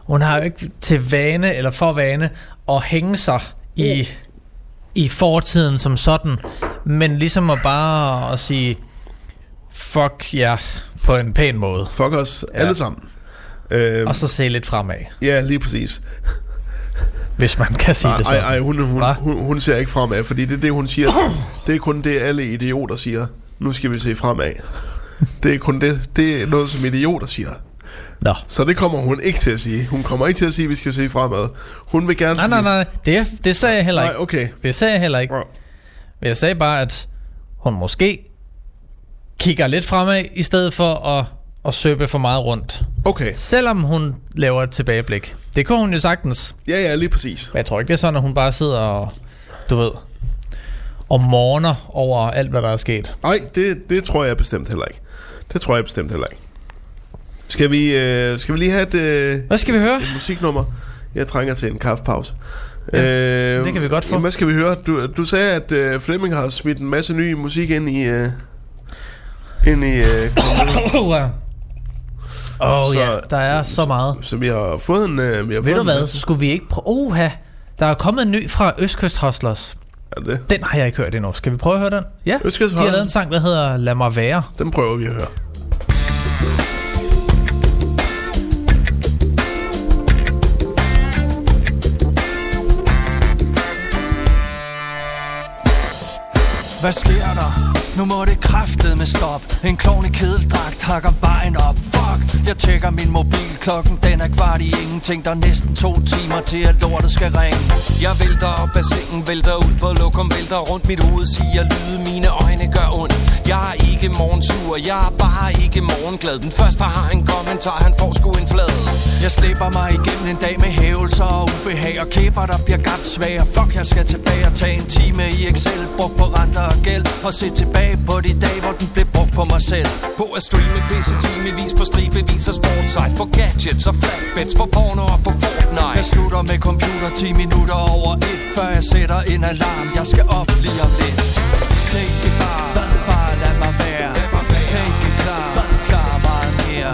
Hun har jo ikke til vane, eller for vane, at hænge sig i, i fortiden som sådan. Men ligesom at bare at sige, fuck ja, på en pæn måde. fuck os Ja. alle sammen. Øh, Og så se lidt fremad, ja, lige præcis. hvis man kan sige Ej, det sådan. ej hun, hun, Hva? hun, hun ser ikke fremad, fordi det er det, hun siger. Det er kun det, alle idioter siger. Nu skal vi se fremad. Det er kun det. Det er noget, som idioter siger. Nå. Så det kommer hun ikke til at sige. Hun kommer ikke til at sige, at vi skal se fremad. Hun vil gerne... Nej, nej, nej, det, det sagde jeg heller Nej, ikke. okay. Det sagde jeg heller ikke. Ja. Jeg sagde bare, at hun måske kigger lidt fremad, i stedet for at, at søbe for meget rundt. Okay. Selvom hun laver et tilbageblik. Det kunne hun jo sagtens. Ja, ja, lige præcis. Men jeg tror ikke, det er sådan, at hun bare sidder og, du ved, og morner over alt, hvad der er sket. Nej, det, det tror jeg bestemt heller ikke. Det tror jeg bestemt heller ikke. Skal vi, øh, skal vi lige have et, øh, Hvad skal vi høre? et musiknummer? Jeg trænger til en kaffepause. Ja, øh, det kan vi godt få. Jamen, hvad skal vi høre? Du, du sagde, at øh, Flemming har smidt en masse ny musik ind i... Øh, ind i... Øh, Åh, Så- ja, der er så meget. så vi har fået en... Øh, vi har Ved fået du hvad, så skulle vi ikke prøve... Oha, der er kommet en ny fra Østkyst Hustlers. Er det? Den har jeg ikke hørt endnu. Skal vi prøve at høre den? Ja, Østkyst de har lavet en sang, der hedder Lad mig være. Den prøver vi at høre. Hvad sker der? Nu må det kræftet med stop. En klovn i kedeldragt hakker vejen op. Fuck, jeg tjekker min mobil. Klokken den er kvart i ingenting. Der er næsten to timer til at lortet skal ringe. Jeg vælter op af sengen Vælter ud på lokum Vælter rundt mit hoved Siger lyde mine øjne gør ondt. Jeg er ikke morgensur Jeg er bare ikke morgenglad. Den første har en kommentar Han får sgu en flade Jeg slipper mig igennem en dag med hævelser og ubehag Og kæber der bliver gabt svære Fuck, jeg skal tilbage og tage en time i Excel Brugt på renter og gæld Og se tilbage på de dage, hvor den blev brugt på mig selv. På at streame pisse timevis på stribevis og sportsites På gadgets og flatbeds, på porno og på Fortnite. Jeg slutter med computer 10 minutter over et Før jeg sætter en alarm, jeg skal op lige om lidt. Kan ikke bare, bare lad mig være. Kan ikke klar, klar meget mere.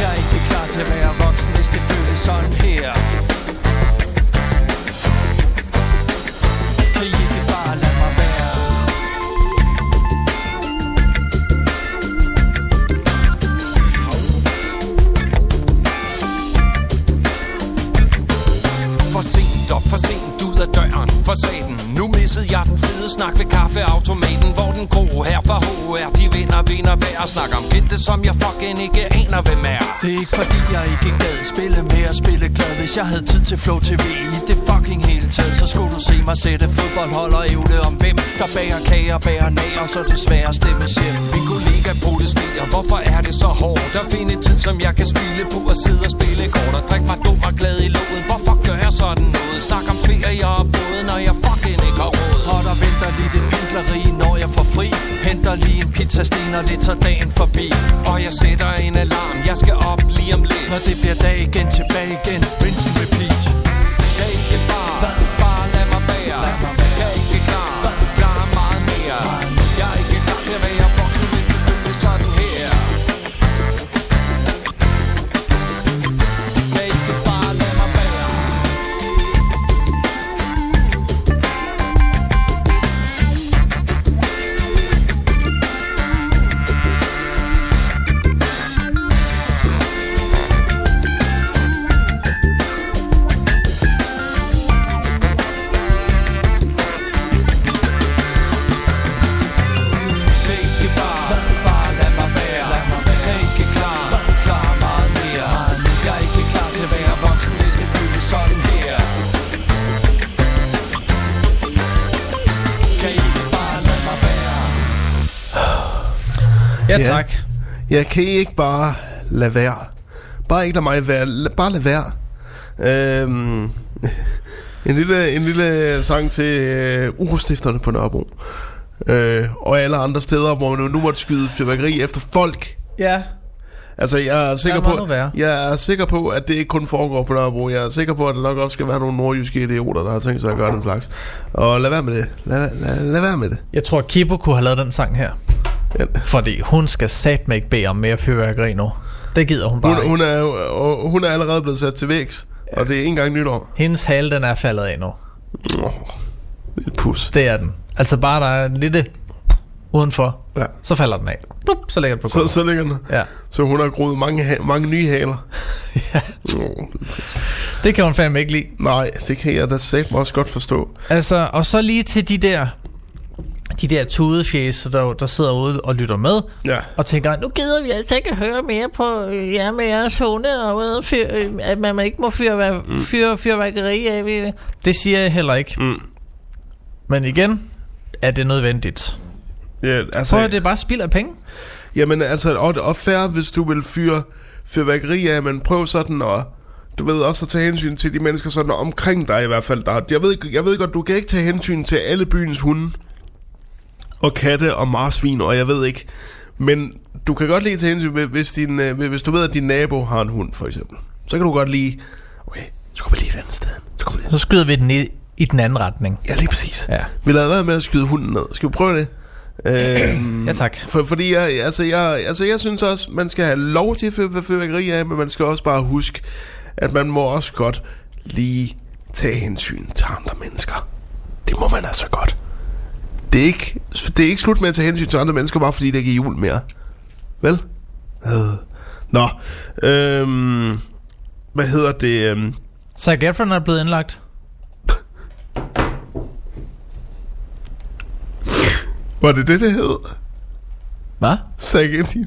Jeg er ikke klar til at være voksen, hvis det føles sådan her. Snak ved kaffeautomaten Hvor den gro her fra HR De vinder, vinder hver og snakker om kendte Som jeg fucking ikke aner hvem er. Det er ikke fordi jeg ikke gad spille mere spille glad Hvis jeg havde tid til Flow TV i det fucking hele taget Så skulle du se mig sætte fodboldhold og ævle om hvem Der bager kager, bager nager Så desværre stemmes hjem Min kollega protesterer, hvorfor er det så hårdt Der finde tid som jeg kan spille på At sidde og spille kort og drikke mig dum og glad i låget? Hvorfor gør jeg sådan noget? Snak om ferie og både når jeg fucking ikke har råd. Og der venter lige det pindleri, når jeg får fri. Henter lige en pizzasten og lidt tager dagen forbi. Og jeg sætter en alarm, jeg skal op lige om lidt. Når det bliver dag igen, tilbage igen, rinse and repeat. Kan ikke bare, bare lad mig være. Kan ikke klare, klare meget mere. Jeg er ikke klar til at være voksen, hvis det føles sådan. Ja, Ja. tak. Ja, kan I ikke bare lade være? Bare ikke lade mig være. La- bare lade være. Øhm, en, lille, en lille sang til øh, urostifterne på Nørrebro. Øh, og alle andre steder, hvor man nu måtte skyde fyrværkeri efter folk. Ja. Altså, jeg er sikker på, jeg er sikker på, at det ikke kun foregår på Nørrebro. Jeg er sikker på, at der nok også skal være nogle nordjyske idioter, der har tænkt sig at gøre den slags. Og lad være med det. Lad, lad, lad være med det. Jeg tror, Kibo kunne have lavet den sang her. Ja. Fordi hun skal satme ikke bede om mere fyrværkeri nu. Det gider hun bare Hun, ikke. hun, er, jo- hun er allerede blevet sat til vægs. Og det er ikke engang nytår. Hendes hale, den er faldet af nu. Åh, Et pus. Det er den. Altså bare der er en lille udenfor, Ja. så falder den af. Blup, så ligger den på Så, så ligger den. Ja. Så hun har groet mange, ha- mange nye haler. ja. Oh, Det kan hun fandme ikke lide. nej, det kan jeg da sagt også godt forstå. Altså, og så lige til de der de der tudefjæs, der, der sidder ude og lytter med, Ja. og tænker, nu gider vi altså ikke at høre mere på øh, jer med jeres hunde, og hvad, fyr, at man ikke må fyre Mm. fyr, fyrværkeri af. det. Det siger jeg heller ikke. Mm. Men igen, er det nødvendigt. Ja, altså, Prøv at det er bare spild af penge. Jamen altså, og, og fair, hvis du vil fyre fyrværkeri af, men prøv sådan at, du ved også at tage hensyn til de mennesker sådan omkring dig i hvert fald. Der, jeg, ved, ikke- jeg ved godt, du kan ikke tage hensyn til alle byens hunde, og katte og marsvin, og jeg ved ikke. Men du kan godt lige tage hensyn, hvis, din, øh, hvis du ved, at din nabo har en hund, for eksempel. Så kan du godt lige, okay, så går vi lige et andet sted. Så lige. Så skyder vi den i, i den anden retning. Ja, lige præcis. Ja. Vi lader være med at skyde hunden ned. Skal vi prøve det? Øhm, Ja, tak. For, fordi jeg, altså, jeg, altså, jeg synes også, man skal have lov til at fyre fyrværkeri af, men man skal også bare huske, at man må også godt lige tage hensyn til andre mennesker. Det må man altså godt. Det er ikke, det er ikke slut med at tage hensyn til andre mennesker, bare fordi det ikke er jul mere. Vel? Øh. Nå. Øhm, hvad hedder det? Øhm, Zac Efron er blevet indlagt. Var det det, det hed? Hvad? Zac Efron.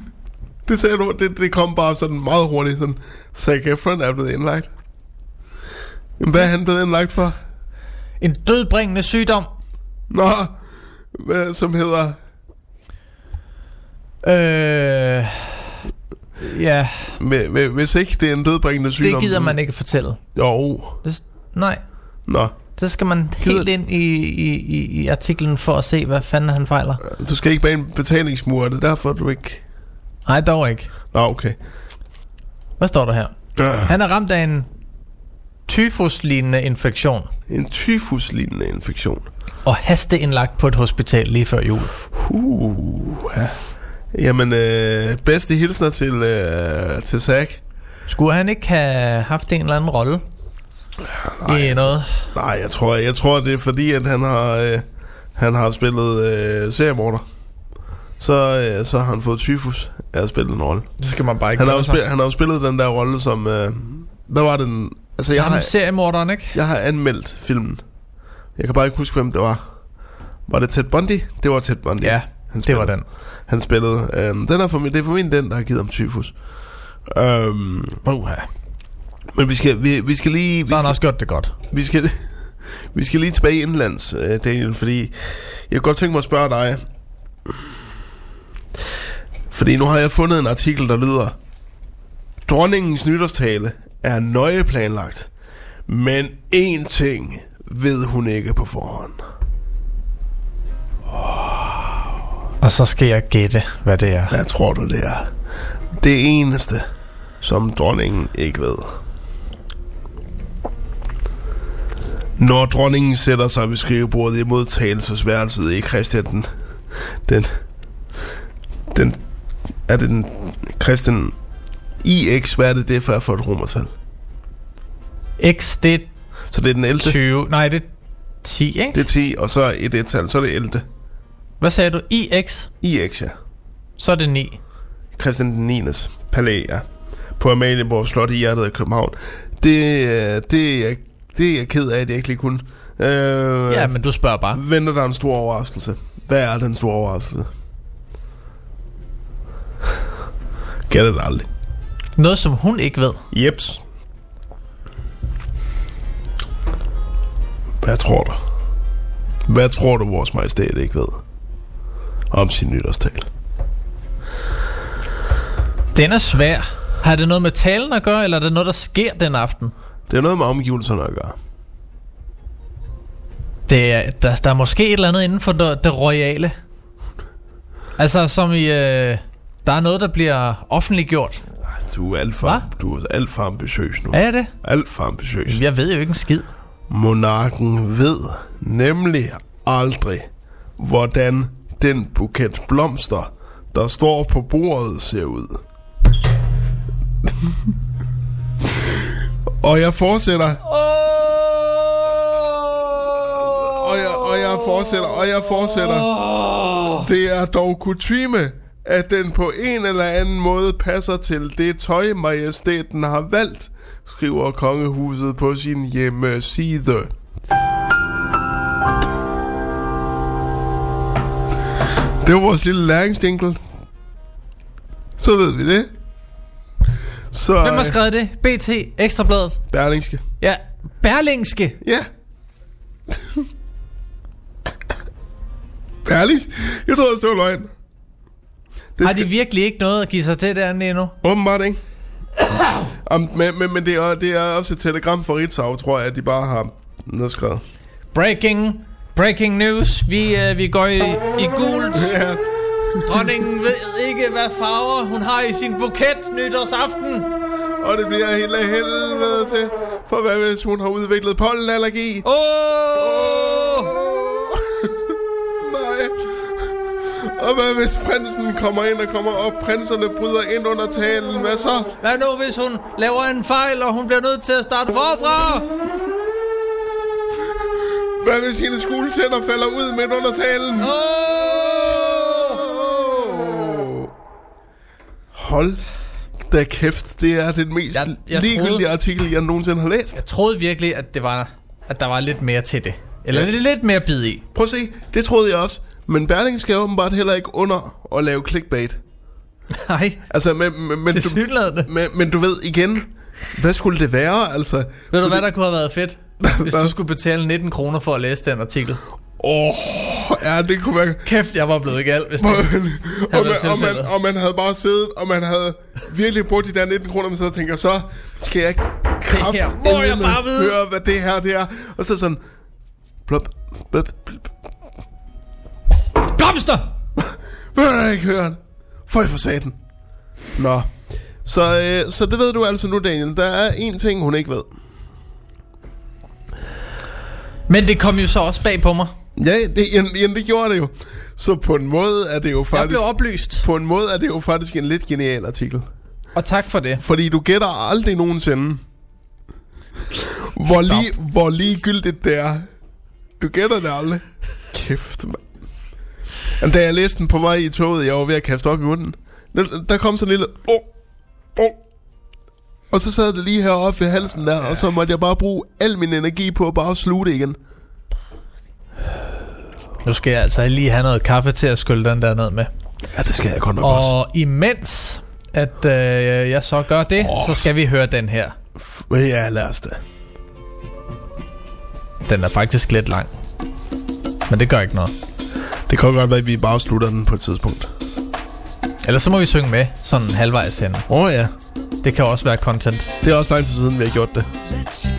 Det sagde du, det, det kom bare sådan meget hurtigt. Sådan, Zac Efron er blevet indlagt. Jamen, hvad er han blevet indlagt for? En dødbringende sygdom. Nå, som hedder... Øh, ja, Med, med, hvis ikke det er en dødbringende sygdom... det gider man ikke fortælle. Jo. Det, nej, Nå, så skal man helt ind i, i, i, i artiklen for at se, hvad fanden han fejler. du skal ikke bag en betalingsmur, er det derfor, du ikke... Nej, dog ikke. Nå, okay. Hvad står der her? Øh, Han er ramt af en tyfuslignende infektion en tyfuslignende infektion. og hasteindlagt på et hospital lige før jul. Uh, ja. Jamen, øh, bedste hilsner til, øh, til Zac. Skulle han ikke have haft en eller anden rolle i noget? Nej, jeg tror, jeg tror det er fordi, at han har, øh, han har spillet øh, seriemorder. Så, øh, så har han fået tyfus af at spille en rolle. Det skal man bare ikke Han har, spillet, han har jo spillet den der rolle som... Øh, hvad var den? Altså, jeg Jeg har seriemorderen, ikke? jeg har anmeldt filmen. Jeg kan bare ikke huske, hvem det var. Var det Ted Bundy? Det var Ted Bundy. Ja, han det var den. Han spillede. Øhm, den er for, det er formentlig den, der har givet ham tyfus. Øhm, Uha. men vi skal, vi, vi skal lige... Vi Så har han skal, også gjort det godt. vi skal, vi skal lige tilbage indlands, øh, Daniel, fordi jeg kunne godt tænke mig at spørge dig. Fordi nu har jeg fundet en artikel, der lyder Dronningens nytårstale er nøje planlagt, men én ting ved hun ikke på forhånd. Og så skal jeg gætte, hvad det er. Hvad tror du, det er? Det eneste, som dronningen ikke ved. Når dronningen sætter sig ved skrivebordet i modtagelsesværelset i Christian den... Den... Den... Er det den... Christian... IX, hvad er det, det er for, for et romertal? X, det er Så det er den 11. 20. Nej, det er 10, ikke? Det er 10, og så et et-tal, så er det 11. Hvad sagde du? IX, IX, ja. så er det 9. Christian den 9. palæ, ja. På Amalienborg Slot i hjertet af København. Det, øh, det, er, jeg- det er jeg ked af, at jeg ikke lige kunne. Øh, Ja, men du spørger bare. Venter der en stor overraskelse? Hvad er den store overraskelse? Gætter det aldrig. Noget, som hun ikke ved. Jeps. Hvad tror du? Hvad tror du, vores majestæt ikke ved? Om sin nytårstal. Den er svær. Har det noget med talen at gøre, eller er det noget, der sker den aften? Det er noget med omgivelserne at gøre. Det er, der, der er måske et eller andet inden for det, det royale. Altså, som i... Øh, der er noget, der bliver offentliggjort. Du er alt for, Hva? du er alt for ambitiøs nu. Er jeg det? Alt for ambitiøs. Jeg ved jo ikke en skid. Monarken ved nemlig aldrig, hvordan den buket blomster, der står på bordet, ser ud. og jeg fortsætter. Og jeg, og jeg fortsætter, og jeg fortsætter. Det er dog kutyme, at den på en eller anden måde passer til det tøj, majestæten har valgt, skriver kongehuset på sin hjemmeside. Det var vores lille læringsdinkel. Så ved vi det. Så Hvem har øh, skrevet det? BT, Ekstrabladet. Berlingske. Ja, Berlingske. Ja. Berlingske. Jeg troede, det var løgn. Det Har de virkelig ikke noget at give sig til derinde endnu? Åbenbart ikke. um, men, men, men det, er, det er også et telegram fra Ritzau, tror jeg, at de bare har nedskrevet. Breaking, breaking news. Vi, øh, vi går i, i gult. Ja. Dronningen ved ikke, hvad farver hun har i sin buket nytårsaften. Og det bliver helt af helvede til. For hvad hvis hun har udviklet pollenallergi? Åh! Oh! Nej. Og hvad hvis prinsen kommer ind og kommer op? Prinserne bryder ind under talen. Hvad så? Hvad nu, hvis hun laver en fejl, og hun bliver nødt til at starte forfra? Hvad hvis hendes guldtænder falder ud midt under talen? Åh! Åh. Hold da kæft, det er den mest Jeg- jeg ligegyldige troede- artikel, jeg nogensinde har læst. Jeg troede virkelig, at, det var, at der var lidt mere til det. Eller lidt, lidt mere bid i. Prøv at se, det troede jeg også. Men Berlingske er åbenbart heller ikke under at lave clickbait. Nej, Altså, men, men, men, du, men, men du ved igen, hvad skulle det være? Altså, Ved du hvad, der kunne have været fedt? Hvis du skulle betale 19 kroner for at læse den artikel. åh, ja, det kunne være... Kæft, jeg var blevet gal, hvis det og, man, og, man, og man havde bare siddet, og man havde virkelig brugt de der 19 kroner, man og tænker, så skal jeg kraft her må jeg bare vide. høre, hvad det her det er. Og så sådan, blop, blop, blop, Blomster! vil jeg ikke høre det? Føj for satan. Nå, så, øh, så det ved du altså nu, Daniel. Der er en ting, hun ikke ved. Men det kom jo så også bag på mig. Ja, det, jamen, jamen, det gjorde det jo. Så på en måde er det jo Jeg faktisk... blev oplyst, På en måde er det jo faktisk en lidt genial artikel. og tak for det. Fordi du gætter aldrig nogensinde, hvor, lige, hvor ligegyldigt det er. Du gætter det aldrig. Kæft, mand. Jamen, da jeg læste den på vej i toget, jeg var ved at kaste op i munden. Der, kom sådan en lille... Oh, oh. Og så sad det lige heroppe ved halsen der, og så måtte jeg bare bruge al min energi på at bare sluge det igen. Nu skal jeg altså lige have noget kaffe til at skylle den der ned med. Ja, det skal jeg godt nok også. Og imens at øh, jeg så gør det, Åh. så skal vi høre den her. Ja, lad os da. Den er faktisk lidt lang. Men det gør ikke noget. Det kan godt være, at vi bare slutter den på et tidspunkt. Ellers så må vi synge med, sådan halvvejs hen. Åh oh, ja, Det kan også være content. det er også lang tid siden, vi har gjort det. let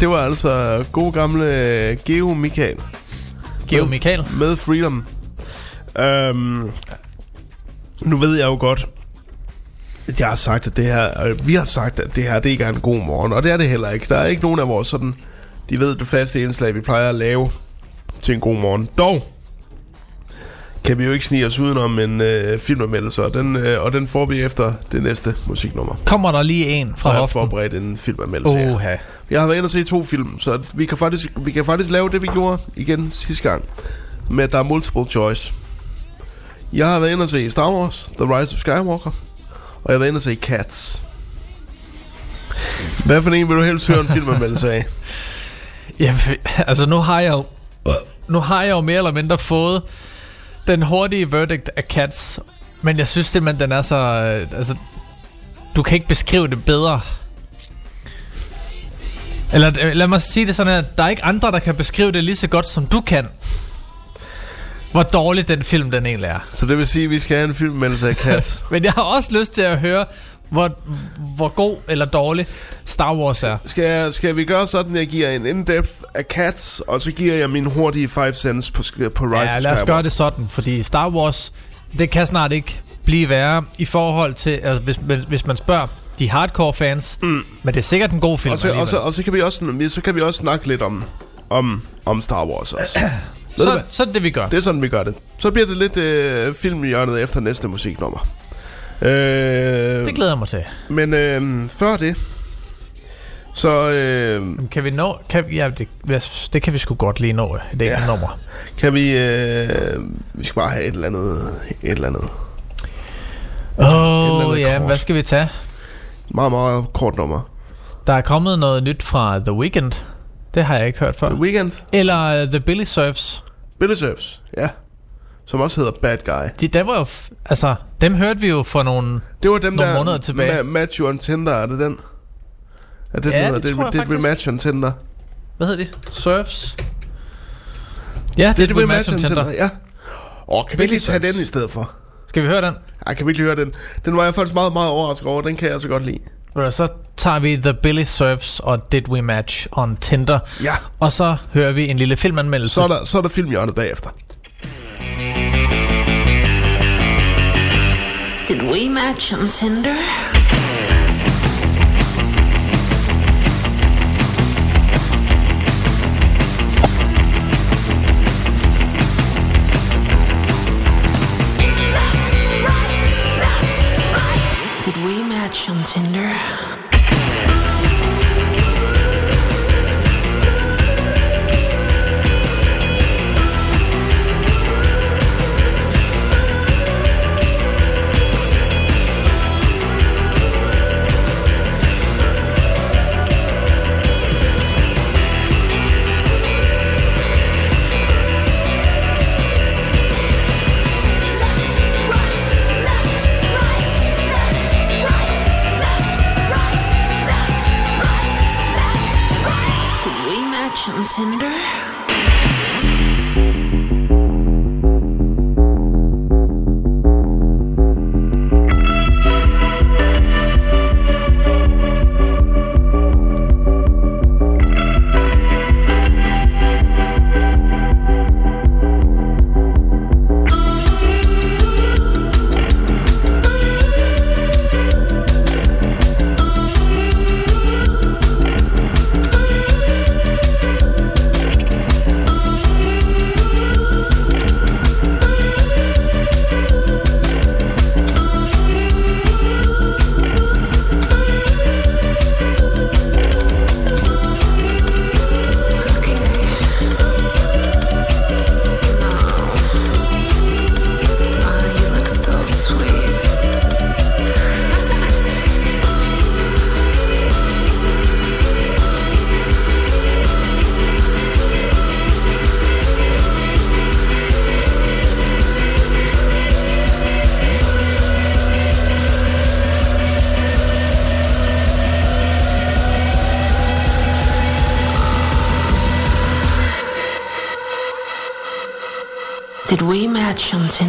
det var altså god gamle Geo Michael. Geo Michael. Med Freedom. Øhm, nu ved jeg jo godt, at jeg har sagt, at det her, øh, vi har sagt, at det her, det ikke er en god morgen, og det er det heller ikke. Der er ikke nogen af vores sådan, de ved det faste indslag, vi plejer at lave til en god morgen. Dog kan vi jo ikke snige os udenom en øh, filmanmeldelse, og den, øh, og den får vi efter det næste musiknummer. Kommer der lige en fra Og jeg har hoften? forberedt en filmanmeldelse. ja. Oha. Jeg har været inde og se to film, så vi kan faktisk, vi kan faktisk lave det, vi gjorde igen sidste gang. Med at der er multiple choice. Jeg har været inde og se Star Wars, The Rise of Skywalker. Og jeg har været inde og se Cats. Hvad for en vil du helst høre en filmanmeldelse af? Ja, altså nu har jeg jo nu har jeg jo mere eller mindre fået den hurtige verdict af Cats, men jeg synes simpelthen den er så øh, altså du kan ikke beskrive det bedre. Eller øh, lad mig sige det sådan her, der er ikke andre der kan beskrive det lige så godt som du kan. Hvor dårlig den film den egentlig er. Så det vil sige, at vi skal have en filmanmeldelse af Cats. Men jeg har også lyst til at høre hvor, hvor god eller dårlig Star Wars er. Skal, skal vi gøre sådan, at jeg giver en in-depth af Cats, og så giver jeg min hurtige 5 cents på, på Rise Ja, lad os gøre det sådan, fordi Star Wars, det kan snart ikke blive værre i forhold til, altså hvis, hvis man spørger de hardcore fans, mm. men det er sikkert en god film Og så, og, så, og så, kan vi også, så kan vi også snakke lidt om, om, om Star Wars også. Så, så er det det, vi gør. Det er sådan, vi gør det. Så bliver det lidt øh, filmhjørnet efter næste musiknummer. Øh, Det glæder jeg mig til. men øh, før det, så øh, Kan vi nå... Kan, ja, det, det kan vi sgu godt lige nå, det er Ja. nummer. kan vi... Øh, vi skal bare have et eller andet... Et eller andet. Åh, oh, ja, kort. hvad skal vi tage? Meget, meget kort nummer. Der er kommet noget nyt fra The Weeknd. Det har jeg ikke hørt før. The Weekend. Eller uh, The Billy Surfs. Billy Surfs. Ja. Som også hedder Bad Guy. De, dem var jo... Altså, dem hørte vi jo for nogle... Det var dem Nogle der... måneder tilbage. Ma- Match You on Tinder, er det den? Er det, Ja, den hedder? det tror jeg det, det er faktisk. Rematch on Tinder. Hvad hedder de? Surfs? Ja, det, Det er er Rematch on Tinder. Tinder, ja. Åh, kan vi lige tage den i stedet for? Skal vi høre den? Ej, kan vi lige høre den? Den var jeg faktisk meget, meget overrasket over. Den kan jeg så godt lide. Så tager vi The Billy Surfs og Did We Match on Tinder. Ja. Og så hører vi en lille filmanmeldelse. Så er der, så er der filmhjørnet bagefter. Did we match on Tinder? Did we match on Tinder? We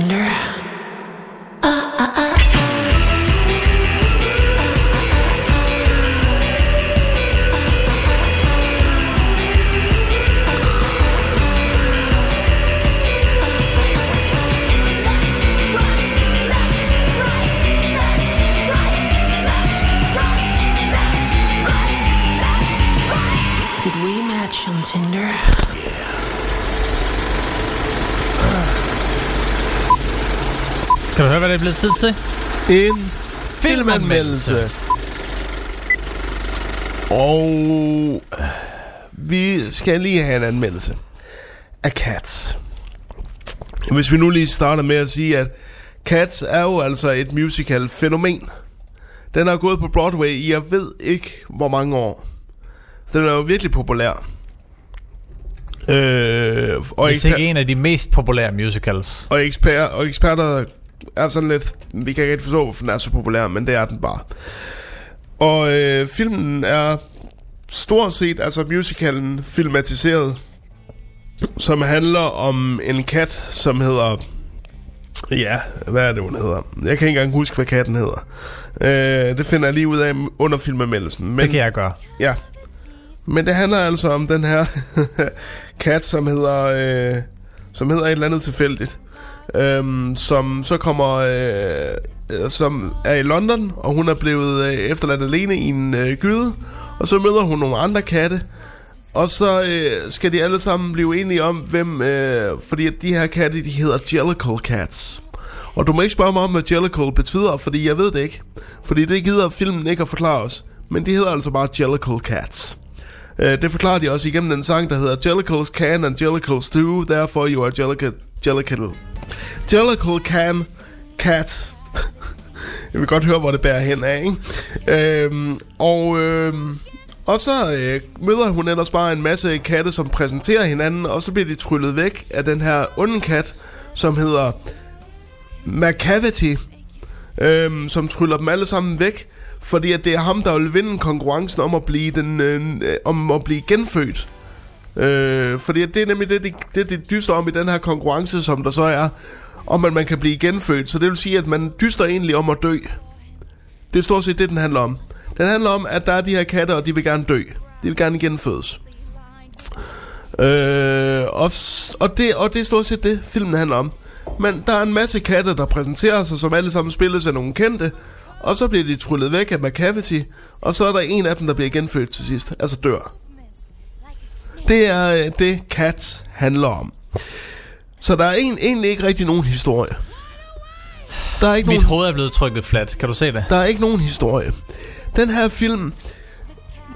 blevet tid til? En filmanmeldelse. Og vi skal lige have en anmeldelse af Cats. Hvis vi nu lige starter med at sige, at Cats er jo altså et musical fænomen. Den har gået på Broadway i jeg ved ikke hvor mange år. Så den er jo virkelig populær. Øh, og, Hvis ikke en af de mest populære musicals. og, eksper, og eksperter er sådan lidt... Vi kan ikke forstå, hvorfor den er så populær, men det er den bare. Og øh, filmen er stort set, altså musicalen, filmatiseret, som handler om en kat, som hedder... Ja, hvad er det, hun hedder? Jeg kan ikke engang huske, hvad katten hedder. Øh, det finder jeg lige ud af under filmanmeldelsen. Men, Det kan jeg gøre. Ja. Men det handler altså om den her kat, som hedder, øh, som hedder et eller andet tilfældigt. Øhm, som så kommer, øh, øh, som er i London, og hun er blevet øh, efterladt alene i en øh, gyde. Og så møder hun nogle andre katte, og så øh, skal de alle sammen blive enige om, hvem... Øh, fordi at de her katte, de hedder Jellicle Cats. Og du må ikke spørge mig om, hvad Jellicle betyder, fordi jeg ved det ikke. Fordi det gider filmen ikke at forklare os. Men de hedder altså bare Jellicle Cats. Øh, det forklarer de også igennem den sang, der hedder Jellicles can and Jellicles do, therefore you are Jellicle... Jellicle... Jellicle can cat. Jeg vil godt høre, hvor det bærer hen af, ikke? Øhm, og, øhm, og så øh, møder hun ellers bare en masse katte, som præsenterer hinanden, og så bliver de tryllet væk af den her onde kat, som hedder Macavity, øhm, som tryller dem alle sammen væk, fordi at det er ham, der vil vinde konkurrencen om at blive, den, øh, om at blive genfødt. Øh, fordi det er nemlig det, det, det, det dyster om i den her konkurrence, som der så er, om at man kan blive genfødt. Så det vil sige, at man dyster egentlig om at dø. Det er stort set det, den handler om. Den handler om, at der er de her katte, og de vil gerne dø. De vil gerne genfødes. Øh, og, og, det, og det er stort set det, filmen handler om. Men der er en masse katte, der præsenterer sig, som alle sammen spilles af nogle kendte. Og så bliver de tryllet væk af Macavity. Og så er der en af dem, der bliver genfødt til sidst. Altså dør. Det er øh, det, Cats handler om. Så der er en, egentlig ikke rigtig nogen historie. Der er ikke Mit nogen, hoved er blevet trykket fladt. Kan du se det? der er ikke nogen historie. Den her film...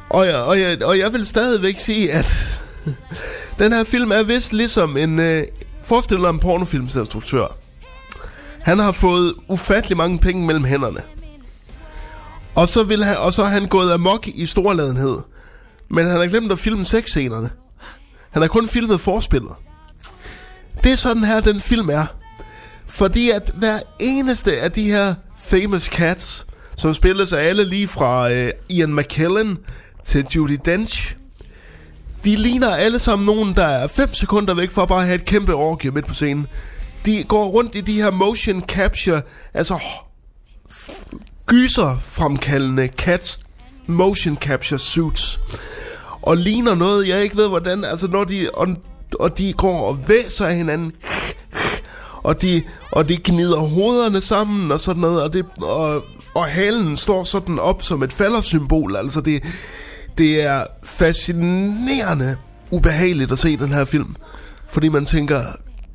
Og jeg, og jeg, og jeg vil stadigvæk sige, at... den her film er vist ligesom en... Øh, forestil dig en pornofilmsinstruktør. Han har fået ufattelig mange penge mellem hænderne. Og så, vil han, og så er han gået amok i storladenhed. Men han har glemt at filme sexscenerne. Han har kun filmet forspillet. Det er sådan her, den film er. Fordi at hver eneste af de her famous cats, som spilles af alle lige fra øh, Ian McKellen til Judy Dench, de ligner alle sammen nogen, der er 5 sekunder væk fra bare at have et kæmpe orgie midt på scenen. De går rundt i de her motion capture, altså f- gyser fremkaldende cats motion capture suits. Og ligner noget, jeg ikke ved hvordan, altså når de, og, og de går og væser af hinanden, og de, og de gnider hovederne sammen og sådan noget, og, det, og, og halen står sådan op som et faldersymbol. Altså det, det er fascinerende ubehageligt at se den her film. Fordi man tænker,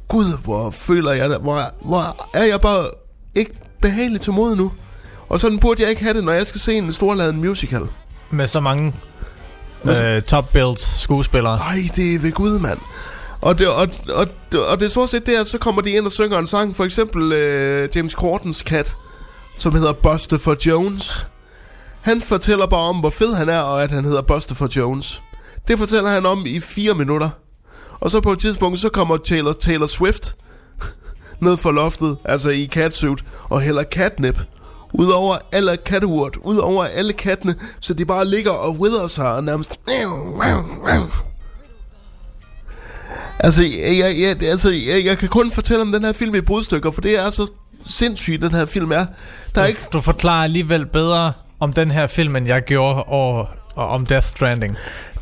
gud, hvor føler jeg det, hvor, hvor er jeg bare ikke behagelig til mod nu. Og sådan burde jeg ikke have det, når jeg skal se en storladen musical. Med så mange Øh, top-built skuespillere. Ej, det er ved Gud, mand. Og det, og, og, og det er stort set det, at så kommer de ind og synger en sang. For eksempel øh, James Cordens kat, som hedder Buster for Jones. Han fortæller bare om, hvor fed han er, og at han hedder Buster for Jones. Det fortæller han om i fire minutter. Og så på et tidspunkt, så kommer Taylor, Taylor Swift ned for loftet, altså i catsuit, og hælder catnip ud over alle catwood, ud over alle kattene, så de bare ligger og wither sig og nærmest... Altså, jeg, jeg, altså jeg, jeg kan kun fortælle om den her film i brudstykker, for det er så sindssygt, den her film er. Der er ikke... Du forklarer alligevel bedre om den her film, end jeg gjorde og, og om Death Stranding.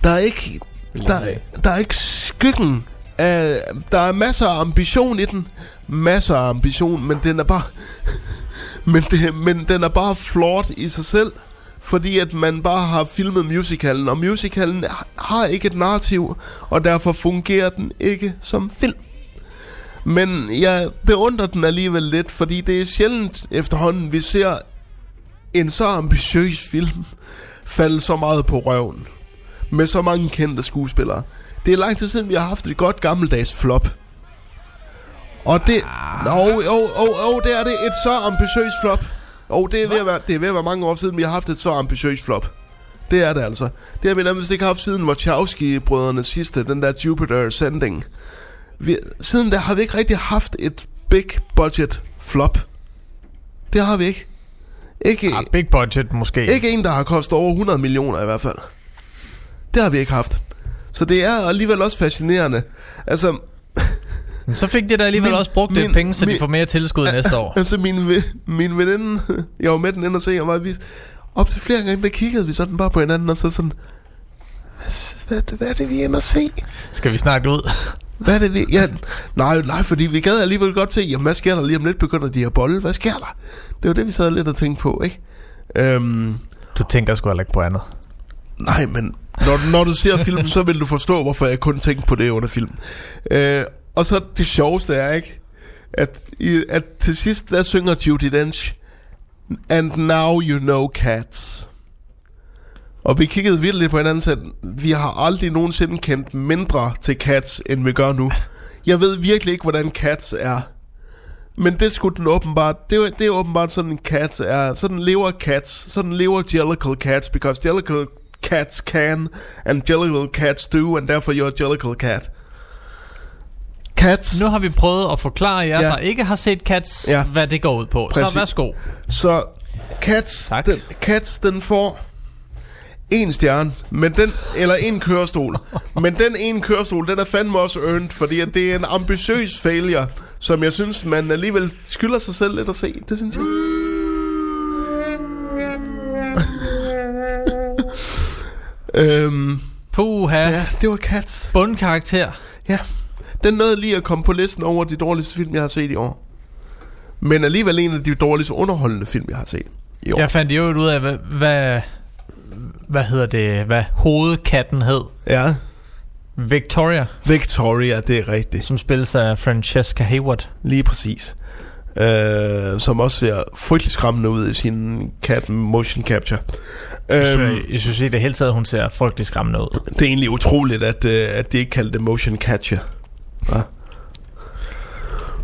Der er ikke... Der, der er ikke skyggen af... Der er masser af ambition i den. Masser af ambition, men den er bare... Men, det, men den er bare flot i sig selv. fordi at man bare har filmet musicalen, og musicalen har ikke et narrativ, og derfor fungerer den ikke som film. Men jeg beundrer den alligevel lidt, fordi det er sjældent efterhånden, vi ser en så ambitiøs film falde så meget på røven. Med så mange kendte skuespillere. Det er lang tid siden, vi har haft et godt gammeldags flop. Og det... Ah. Nå, jo, jo, jo, det er det. Et så ambitiøst flop. Og det er, ved at være, det er ved at være mange år siden, vi har haft et så ambitiøst flop. Det er det altså. Det har vi nærmest ikke haft siden Wachowski-brødrene sidste, den der Jupiter Sending. Vi, siden der har vi ikke rigtig haft et big budget flop. Det har vi ikke. Ikke, Ah, big budget måske. ikke en, der har kostet over 100 millioner i hvert fald. Det har vi ikke haft. Så det er alligevel også fascinerende. Altså, Så fik de da alligevel Min- også brugt lidt min- penge, så de min- får mere tilskud næste år. altså min, min veninde, jeg var med den ind og se, og var vi, op til flere gange, der kiggede vi sådan bare på hinanden, og så sådan, hvad, hvad, er det, vi er inde og se? Skal vi snakke ud? Hvad er det, vi... Ja, nej, nej, fordi vi gad alligevel godt se, jamen, hvad sker der lige om lidt, begynder de her bolle? Hvad sker der? Det var det, vi sad lidt og tænkte på, ikke? Øhm, Du tænker sgu heller ikke på andet. nej, men når, når du ser filmen, så vil du forstå, hvorfor jeg kun tænkte på det under filmen. Øh, og så det sjoveste er, ikke? At, i, at til sidst, der synger Judy Dench, And now you know cats. Og vi kiggede virkelig på hinanden og sagde, vi har aldrig nogensinde kendt mindre til Cats, end vi gør nu. Jeg ved virkelig ikke, hvordan Cats er. Men det skulle den åbenbart, det er, det er åbenbart sådan en Cats er. Sådan lever Cats, sådan lever Jellicle Cats, because Jellicle Cats can, and Jellicle Cats do, and therefore you're a Jellicle Cat. Cats. Nu har vi prøvet at forklare jer, Ja. der ikke har set Cats, Ja. hvad det går ud på. Præcis. Så værsgo. Så Cats, Tak. den, Cats, den får en stjerne, men den, eller en kørestol. men den ene kørestol, den er fandme også earned, fordi at det er en ambitiøs failure, som jeg synes, man alligevel skylder sig selv lidt at se. Det synes jeg. øhm, Puha, ja. det var Cats. bundkarakter. Ja, den nåede lige at komme på listen over de dårligste film, jeg har set i år. Men alligevel en af de dårligste underholdende film, jeg har set i år. Jeg fandt jo ud af, hvad, hvad, hvad hedder det, hvad hovedkatten hed. ja. Victoria, Victoria, det er rigtigt. som spilles af Francesca Hayward. Lige præcis. Øh, som også ser frygtelig skræmmende ud i sin cat motion capture. Jeg Øhm, synes, jeg synes i det hele taget, hun ser frygtelig skræmmende ud. det er egentlig utroligt, at, øh, at de ikke kaldte det motion capture.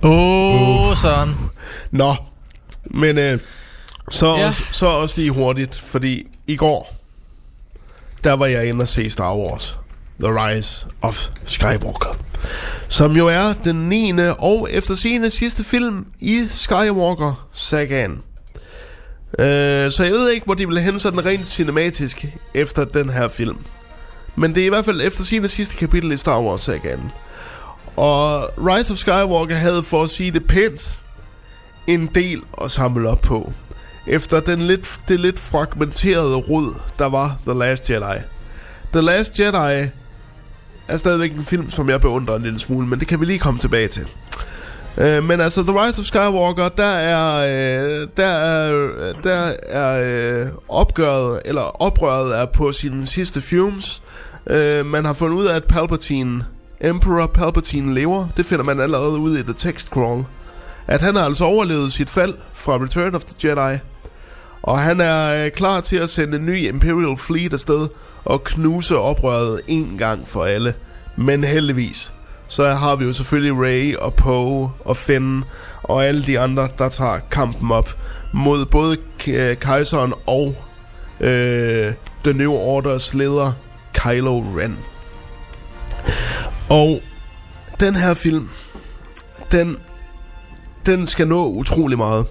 Åh, oh, sådan. Nå, men øh, så, Ja. også, så også lige hurtigt, fordi i går, der var jeg inde og se Star Wars. The Rise of Skywalker. Som jo er den 9. og efter sine sidste film i Skywalker-sagaen. Øh, så jeg ved ikke, hvor de vil hen sådan rent cinematisk efter den her film. Men det er i hvert fald efter sine sidste kapitel i Star Wars-sagaen. Og Rise of Skywalker havde, for at sige det pænt, en del at samle op på. Efter den lidt, det lidt fragmenterede rod, der var The Last Jedi. The Last Jedi er stadigvæk en film, som jeg beundrer en lille smule, men det kan vi lige komme tilbage til. Øh, men altså, The Rise of Skywalker, der er, øh, der er, øh, der er øh, opgøret, eller oprøret er på sine sidste fumes. Øh, man har fundet ud af, at Palpatine, Emperor Palpatine lever. Det finder man allerede ud i The Text Crawl. At han har altså overlevet sit fald fra Return of the Jedi. Og han er øh, klar til at sende en ny Imperial Fleet afsted og knuse oprøret en gang for alle. Men heldigvis, så har vi jo selvfølgelig Rey og Poe og Finn og alle de andre, der tager kampen op mod både øh, kejseren og øh, The New Orders leder Kylo Ren. Og den her film, den, den skal nå utrolig meget.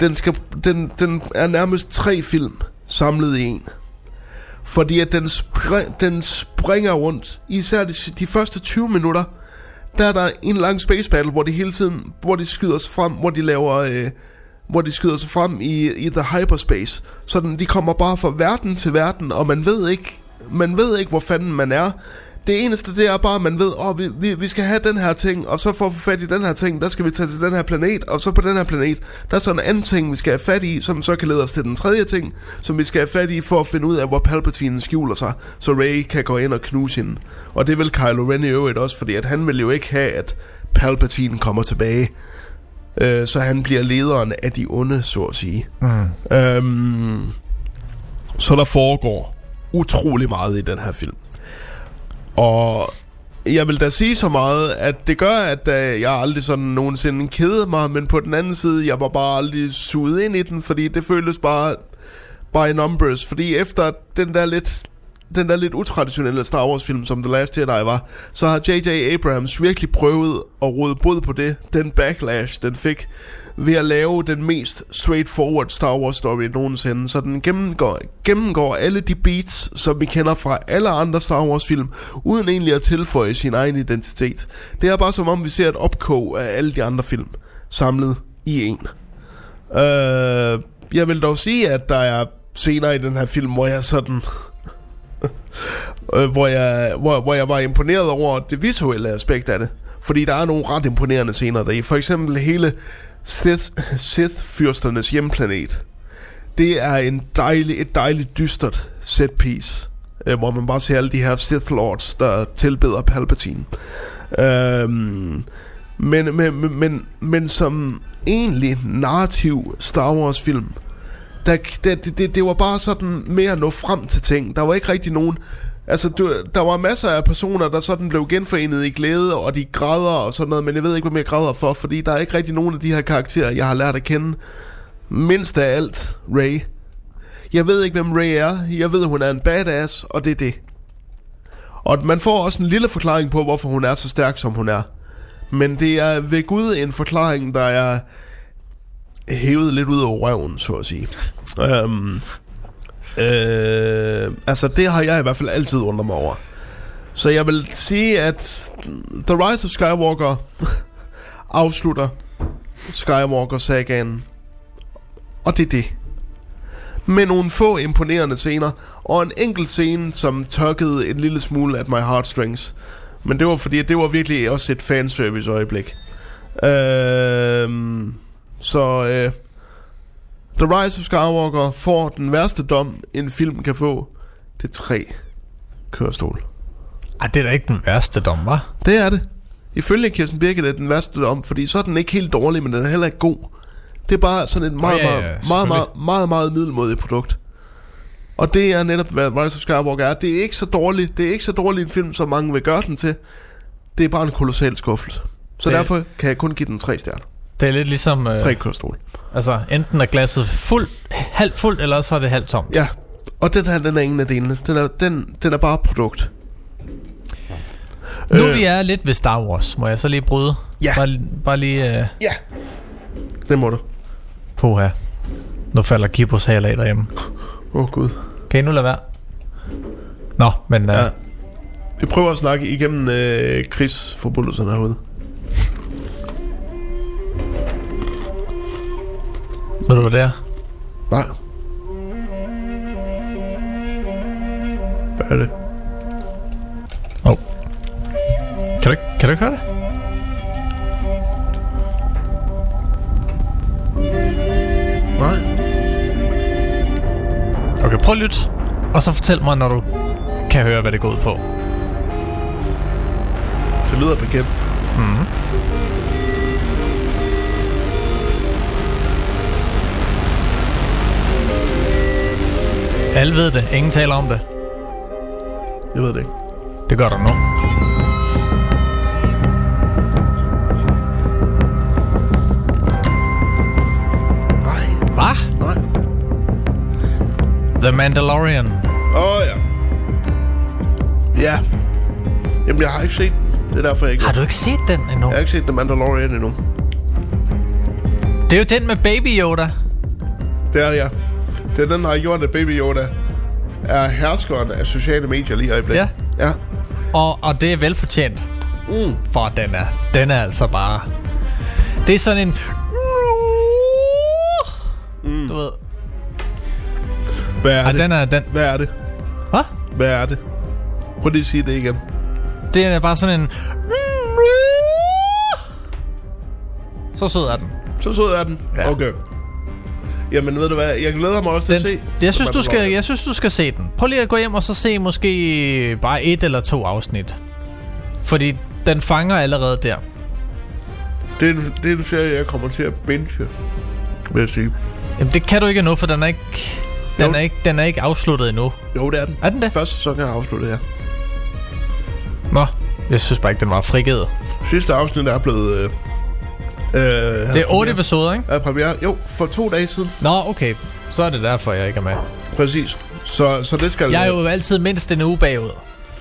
Den, skal, den, den er nærmest tre film samlet i en. Fordi at den, spring, den springer rundt. Især de, de første 20 minutter, der er der en lang space battle, hvor de hele tiden, hvor de skyder sig frem, hvor de laver, øh, hvor de skyder sig frem i, i the hyperspace. Så den, de kommer bare fra verden til verden, og man ved ikke, man ved ikke, hvor fanden man er det eneste, det er bare, at man ved, åh, vi, vi, vi skal have den her ting, og så for at få fat i den her ting, der skal vi tage til den her planet, og så på den her planet, der er så en anden ting, vi skal have fat i, som så kan lede os til den tredje ting, som vi skal have fat i for at finde ud af, hvor Palpatine skjuler sig, så Rey kan gå ind og knuse hende. Og det vil Kylo Ren i øvrigt også, fordi at han vil jo ikke have, at Palpatine kommer tilbage. Øh, så han bliver lederen af de onde, så at sige. Mm. Øhm, så der foregår utrolig meget i den her film. Og jeg vil da sige så meget, at det gør, at uh, jeg aldrig sådan nogensinde kede mig, men på den anden side, jeg var bare aldrig suget ind i den, fordi det føltes bare by numbers, fordi efter den der lidt den der lidt utraditionelle Star Wars film, som The Last Jedi var, så har J.J. Abrams virkelig prøvet at råde bod på det, den backlash, den fik, ved at lave den mest straightforward Star Wars story nogensinde. Så den gennemgår, gennemgår alle de beats, som vi kender fra alle andre Star Wars film, uden egentlig at tilføje sin egen identitet. Det er bare som om, vi ser et opkog af alle de andre film, samlet i en. Øh, jeg vil dog sige, at der er senere i den her film, hvor jeg sådan... øh, hvor, jeg, hvor, hvor jeg var imponeret over det visuelle aspekt af det. Fordi der er nogle ret imponerende scener der i. For eksempel hele Sith, Sith-fyrsternes hjemplanet. Det er en dejlig, et dejligt dystert set piece, øh, hvor man bare ser alle de her Sith Lords, der tilbeder Palpatine. Øhm, men, men, men, men, men som egentlig narrativ Star Wars film, der, det, det, det var bare sådan mere at nå frem til ting. Der var ikke rigtig nogen... Altså, du, der var masser af personer, der sådan blev genforenet i glæde, og de græder og sådan noget, men jeg ved ikke, hvad jeg græder for, fordi der er ikke rigtig nogen af de her karakterer, jeg har lært at kende. Mindst af alt, Ray. Jeg ved ikke, hvem Ray er. Jeg ved, hun er en badass, og det er det. Og man får også en lille forklaring på, hvorfor hun er så stærk, som hun er. Men det er ved Gud en forklaring, der er hævet lidt ud af røven, så at sige. Um, øh, altså, det har jeg i hvert fald altid undret mig over. Så jeg vil sige, at The Rise of Skywalker afslutter Skywalker-sagaen. Og det er det. Med nogle få imponerende scener, og en enkelt scene, som tørkede en lille smule at my heartstrings. Men det var fordi, det var virkelig også et fanservice øjeblik. Øh, så øh, The Rise of Skywalker får den værste dom, en film kan få. Det er tre kørestol. Ej, det er da ikke den værste dom, var? Det er det. Ifølge Kirsten Birgit er det den værste dom, fordi så er den ikke helt dårlig, men den er heller ikke god. Det er bare sådan et meget, ja, ja, meget, meget, meget, meget, meget, meget middelmodigt produkt. Og det er netop, hvad Rise of Skywalker er. Det er ikke så dårligt. Det er ikke så dårlig en film, som mange vil gøre den til. Det er bare en kolossal skuffelse. Så Det- derfor kan jeg kun give den tre stjerner. Det er lidt ligesom... Øh, Tre kørestol. Altså, enten er glasset fuldt, halvt fuldt, eller så er det halvt tomt. Ja, og den her, den er ingen af delene. Den er, den, den er bare produkt. Nu Øh. vi er lidt ved Star Wars, må jeg så lige bryde? Ja. Bare, bare lige øh, Ja. Det må du. her. Nu falder Kibos hal af derhjemme. Åh oh, gud. Kan I nu lade være? Nå, men... Øh, Ja. Vi prøver at snakke igennem øh, krigsforbrydelserne herude. Ved du, hvad det er? Nej. Hvad er det? Oh. Kan du, kan du ikke høre det? Nej. Okay, prøv at lytte. Og så fortæl mig, når du kan høre, hvad det går ud på. Det lyder bekendt. Mm. Alle ved det. Ingen taler om det. Jeg ved det ikke. Det gør du nu. Hvad? Nej. The Mandalorian. Åh oh, ja. Ja. Jamen, jeg har ikke set den. Det er derfor, jeg ikke... Har du ikke set den endnu? Jeg har ikke set The Mandalorian endnu. Det er jo den med Baby Yoda. Det er det, ja. Det er den, der har gjort, at Baby Yoda er herskeren af sociale medier lige i øjeblikket. Ja. Ja. Og, og det er velfortjent. Mm. For den er, den er altså bare... Det er sådan en... Mm. Du ved... Hvad er Ej, det? den er... Den, Hvad er det? Hvad? Hvad er det? Prøv lige at sige det igen. Det er bare sådan en... Så sød er den. Så sød er den. Ja. Okay. Jamen ved du hvad, jeg glæder mig også til den at se. jeg, synes, du skal, jeg synes, du skal se den. Prøv lige at gå hjem og så se måske bare et eller to afsnit. Fordi den fanger allerede der. Det er, en, det er en serie, jeg kommer til at binge, vil jeg sige. Jamen, det kan du ikke endnu, for den er ikke, den Jo. er ikke, den er ikke afsluttet endnu. Jo, det er den. Er den det? Første sæson er afsluttet her. Nå, jeg synes bare ikke, den var frigivet. Sidste afsnit er blevet... Øh, øh, Det er otte episoder, ikke? Er premiere. Jo, for to dage siden. Nå, okay. Så er det derfor, jeg ikke er med. Præcis. Så, så det skal... Jeg er jo altid mindst en uge bagud.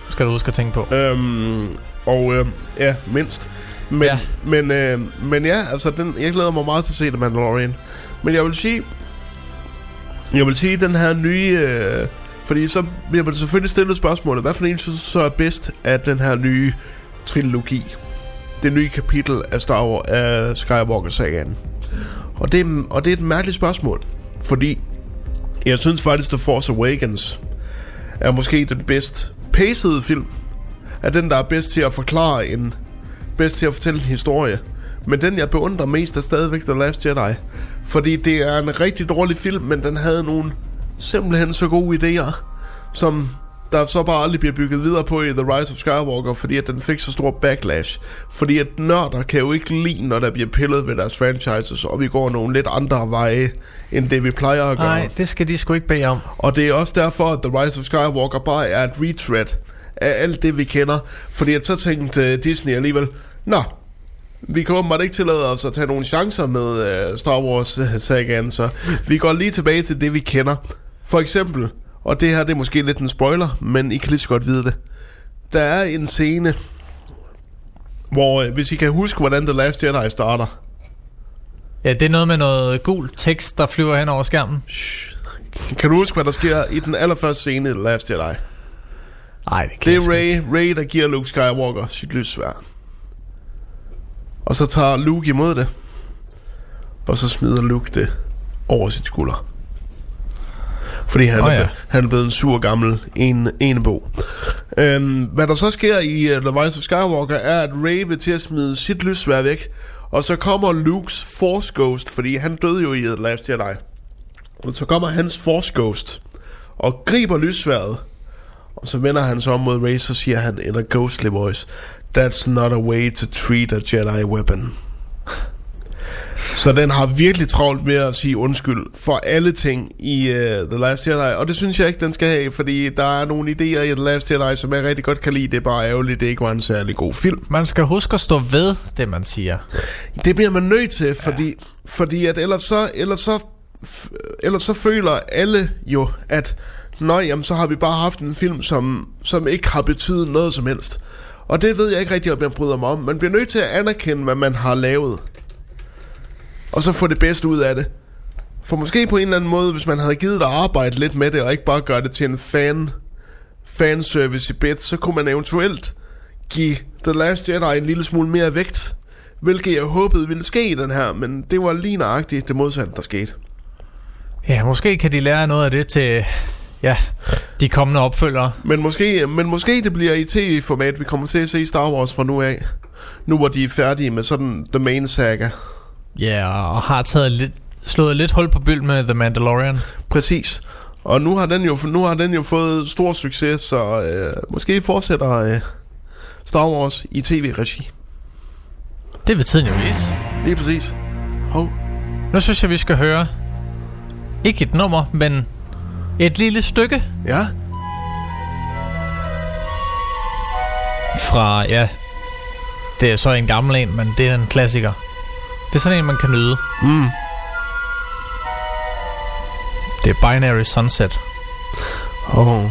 Skal du huske at tænke på. Øhm, og øh, ja, mindst. Men, ja. Ja. men, øh, men ja, altså, den, jeg glæder mig meget til at se The Mandalorian. Men jeg vil sige, jeg vil sige, den her nye... Øh, fordi så bliver man selvfølgelig stillet spørgsmålet, hvad for en synes så er bedst af den her nye trilogi? Det nye kapitel af Star Wars, af Skywalker-sagaen. Og det, er, og det er et mærkeligt spørgsmål, fordi jeg synes faktisk, The Force Awakens er måske den bedst pacede film. Er den, der er bedst til at forklare en... Bedst til at fortælle en historie. Men den, jeg beundrer mest, er stadigvæk The Last Jedi. Fordi det er en rigtig dårlig film, men den havde nogle simpelthen så gode idéer, som der så bare aldrig bliver bygget videre på i The Rise of Skywalker, fordi at den fik så stor backlash. Fordi at nørder kan jo ikke lide, når der bliver pillet ved deres franchises, og vi går nogle lidt andre veje, end det vi plejer at gøre. Nej, det skal de sgu ikke bede om. Og det er også derfor, at The Rise of Skywalker bare er et retread af alt det, vi kender. Fordi at så tænkte uh, Disney alligevel, Nå, vi kan åbenbart ikke tillade os at tage nogle chancer med uh, Star Wars-sagaen, så vi går lige tilbage til det, vi kender. For eksempel, og det her det er måske lidt en spoiler, men I kan lige så godt vide det. Der er en scene, hvor, uh, hvis I kan huske, hvordan The Last Jedi starter, Ja, det er noget med noget gul tekst, der flyver hen over skærmen. kan du huske, hvad der sker i den allerførste scene i The Last Jedi? Nej, det kan Det er. Ray, Ray, der giver Luke Skywalker sit lyssværd. Og så tager Luke imod det. Og så smider Luke det over sit skulder. Fordi han, oh, ja. er, han er blevet en sur gammel en, enebo. Øhm, hvad der så sker i uh, The Rise of Skywalker, er, at Ray vil til at smide sit lyssværd væk. Og så kommer Lukes Force Ghost, fordi han døde jo i The Last Jedi. Og så kommer hans Force Ghost og griber lyssværdet. Og så vender han sig om mod Ray, så siger han in a ghostly voice, That's not a way to treat a Jedi weapon. Så den har virkelig travlt med at sige undskyld for alle ting i uh, The Last Jedi. Og det synes jeg ikke, den skal have, fordi der er nogle idéer i The Last Jedi, som jeg rigtig godt kan lide. Det er bare ærgerligt, det ikke var en særlig god film. Man skal huske at stå ved det, man siger. Det bliver man nødt til, fordi, ja. fordi at ellers så, ellers, så, ellers så føler alle jo, at Nå, jamen, så har vi bare haft en film, som, som ikke har betydet noget som helst. Og det ved jeg ikke rigtig, om jeg bryder mig om. Man bliver nødt til at anerkende, hvad man har lavet. Og så få det bedste ud af det. For måske på en eller anden måde, hvis man havde givet dig arbejde lidt med det, og ikke bare gøre det til en fan, fanservice i bit, så kunne man eventuelt give The Last Jedi en lille smule mere vægt. Hvilket jeg håbede ville ske i den her, men det var lige nøjagtigt det modsatte, der skete. Ja, måske kan de lære noget af det til ja, de kommende opfølgere. Men måske, men måske det bliver i tv-format, vi kommer til at se Star Wars fra nu af. Nu hvor de er færdige med sådan The Main Saga. Ja, og har taget lidt, slået lidt hul på byld med The Mandalorian. Præcis. Og nu har den jo, nu har den jo fået stor succes, så øh, måske fortsætter øh, Star Wars i tv-regi. Det vil tiden jo vise. Lige præcis. Hov. Nu synes jeg, vi skal høre ikke et nummer, men et lille stykke Ja. fra, ja, det er så en gammel en, men det er en klassiker. Det er sådan en, man kan nyde. Mm. Det er Binary Sunset. Oh.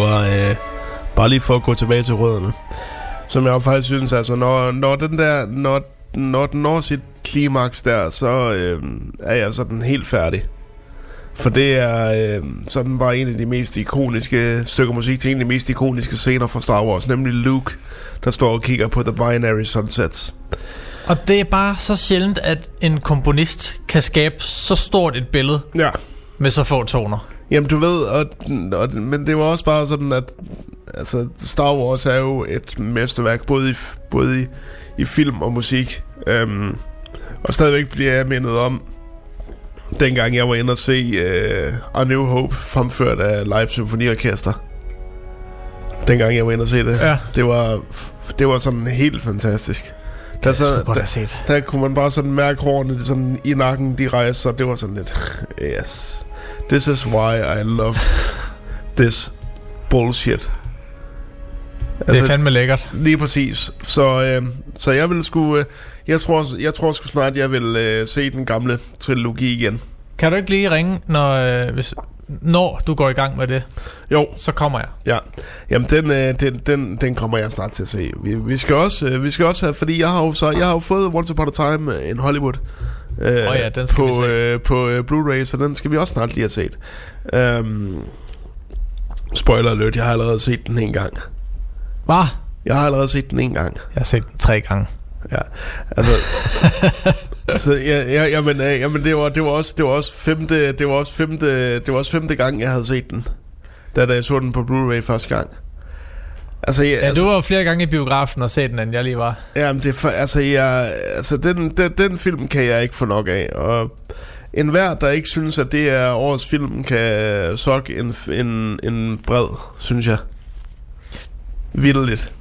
Var øh, bare lige for at gå tilbage til rødderne. Som jeg faktisk synes, altså når, når den der, når, når den når sit klimaks der, så øh, er jeg sådan helt færdig. For det er øh, sådan bare en af de mest ikoniske stykker musik til en af de mest ikoniske scener fra Star Wars, nemlig Luke, der står og kigger på The Binary Sunsets. Og det er bare så sjældent, at en komponist kan skabe så stort et billede Ja. med så få toner. Jamen du ved, og, og, men det var også bare sådan, at altså, Star Wars er jo et mesterværk, både i, både i, i film og musik. Øhm, og stadigvæk bliver jeg mindet om, dengang jeg var inde og se uh, A New Hope, fremført af Live Symfoniorkester. Dengang jeg var inde og se det. Ja. Det var, det var sådan helt fantastisk. Der, så, godt der, set. der kunne man bare sådan mærke hårene sådan i nakken, de rejste sig. Det var sådan lidt, yes. This is why I love this bullshit. Det er fandme lækkert. Lige præcis. Så, øh, så jeg vil sgu... Øh, jeg tror, jeg tror sgu snart, jeg vil øh, se den gamle trilogi igen. Kan du ikke lige ringe, når, øh, hvis, når du går i gang med det? Jo. Så kommer jeg. Ja, jamen den, øh, den, den, den kommer jeg snart til at se. Vi, vi skal også, øh, vi skal også have, fordi jeg har jo så, jeg har jo fået Once Upon a Time in Hollywood. Øh, Åh ja, den skal på. Øh, på øh, Blu-ray, så den skal vi også snart lige have set. Um, spoiler alert, jeg har allerede set den en gang. Hvad? Jeg har allerede set den en gang. Jeg har set den tre gange. Ja, altså... så ja, ja, jamen, øh, jamen det var det var også det var også femte det var også femte det var også femte gang jeg havde set den. Da, da jeg så den på Blu-ray første gang. Altså, jeg, Ja, altså, du var flere gange i biografen og set den, end jeg lige var. Jamen, det for, altså, jeg, altså den, den, den film kan jeg ikke få nok af, og en hver, der ikke synes, at det er årets film, kan sokke en, en, en bred, synes jeg. Vildt.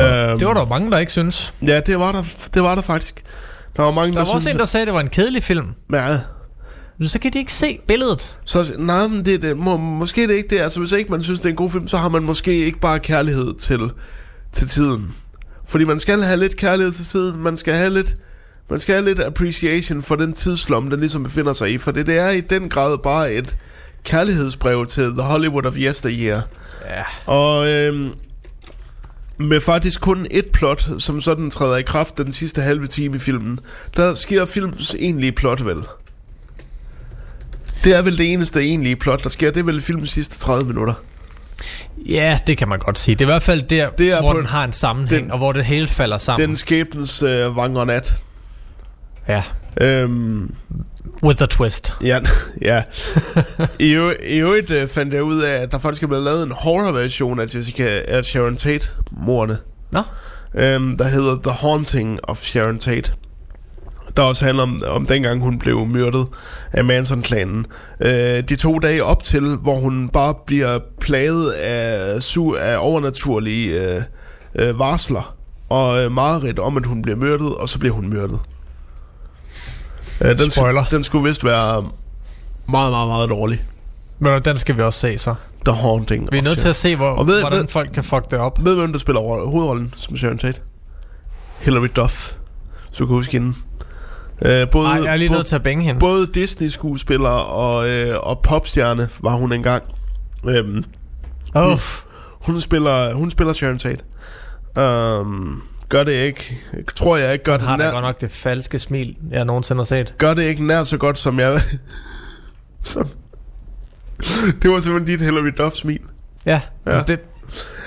Um, Det var der mange, der ikke synes. Ja, det var der, det var der faktisk. Der var mange, Der der, var også synes, en, der sagde, at det var en kedelig film. Ja, Så kan de ikke se billedet. så, nej, men det, det, må, måske det er ikke det. Altså, hvis ikke man synes, det er en god film, så har man måske ikke bare kærlighed til, til tiden. Fordi man skal have lidt kærlighed til tiden. Man skal have lidt, man skal have lidt appreciation for den tidslom, den ligesom befinder sig i. For det, det er i den grad bare et kærlighedsbrev til The Hollywood of Yesteryear. Ja. Og øhm, med faktisk kun et plot, som sådan træder i kraft den sidste halve time i filmen, der sker filmens egentlige plot vel. Det er vel det eneste egentlige plot, der sker. Det er vel filmens sidste 30 minutter. Ja, det kan man godt sige. Det er i hvert fald der, Det er hvor den har en sammenhæng, den- og hvor det hele falder sammen. Den skæbens øh, vang og nat. Ja, Øhm, with a twist. ja, ja. I, I øvrigt øh, fandt jeg ud af, at der faktisk er blevet lavet en horror-version af Jessica af Sharon Tate-mordene. Nå, øhm, der hedder The Haunting of Sharon Tate. Der også handler om, om dengang hun blev myrdet af Manson-klanen. Øh, de to dage op til, hvor hun bare bliver plaget af, su- af overnaturlige øh, øh, varsler og øh, mareridt om, at hun bliver myrdet, og så bliver hun myrdet. Øh, den, Spoiler. den skulle vist være meget, meget, meget dårlig. men den skal vi også se så. The Haunting Vi er nødt til at se, hvor, Og ved- hvordan ved- folk kan fuck det op. Ved hvem der spiller over- hovedrollen som Sharon Tate? Hilary Duff. Så du kan huske hende. Øh, både, Ej, jeg er lige nødt til at bænge hende. Både Disney-skuespiller og, øh, og popstjerne var hun engang. Øhm, Uff. hun, spiller, hun spiller Sharon Tate. Um, gør det ikke. Tror jeg ikke gør Hun det, har nær, godt nok det falske smil, jeg nogensinde har set. gør det ikke nær så godt, som jeg... som, det var simpelthen dit Hilary Duff-smil. Ja. ja. Det,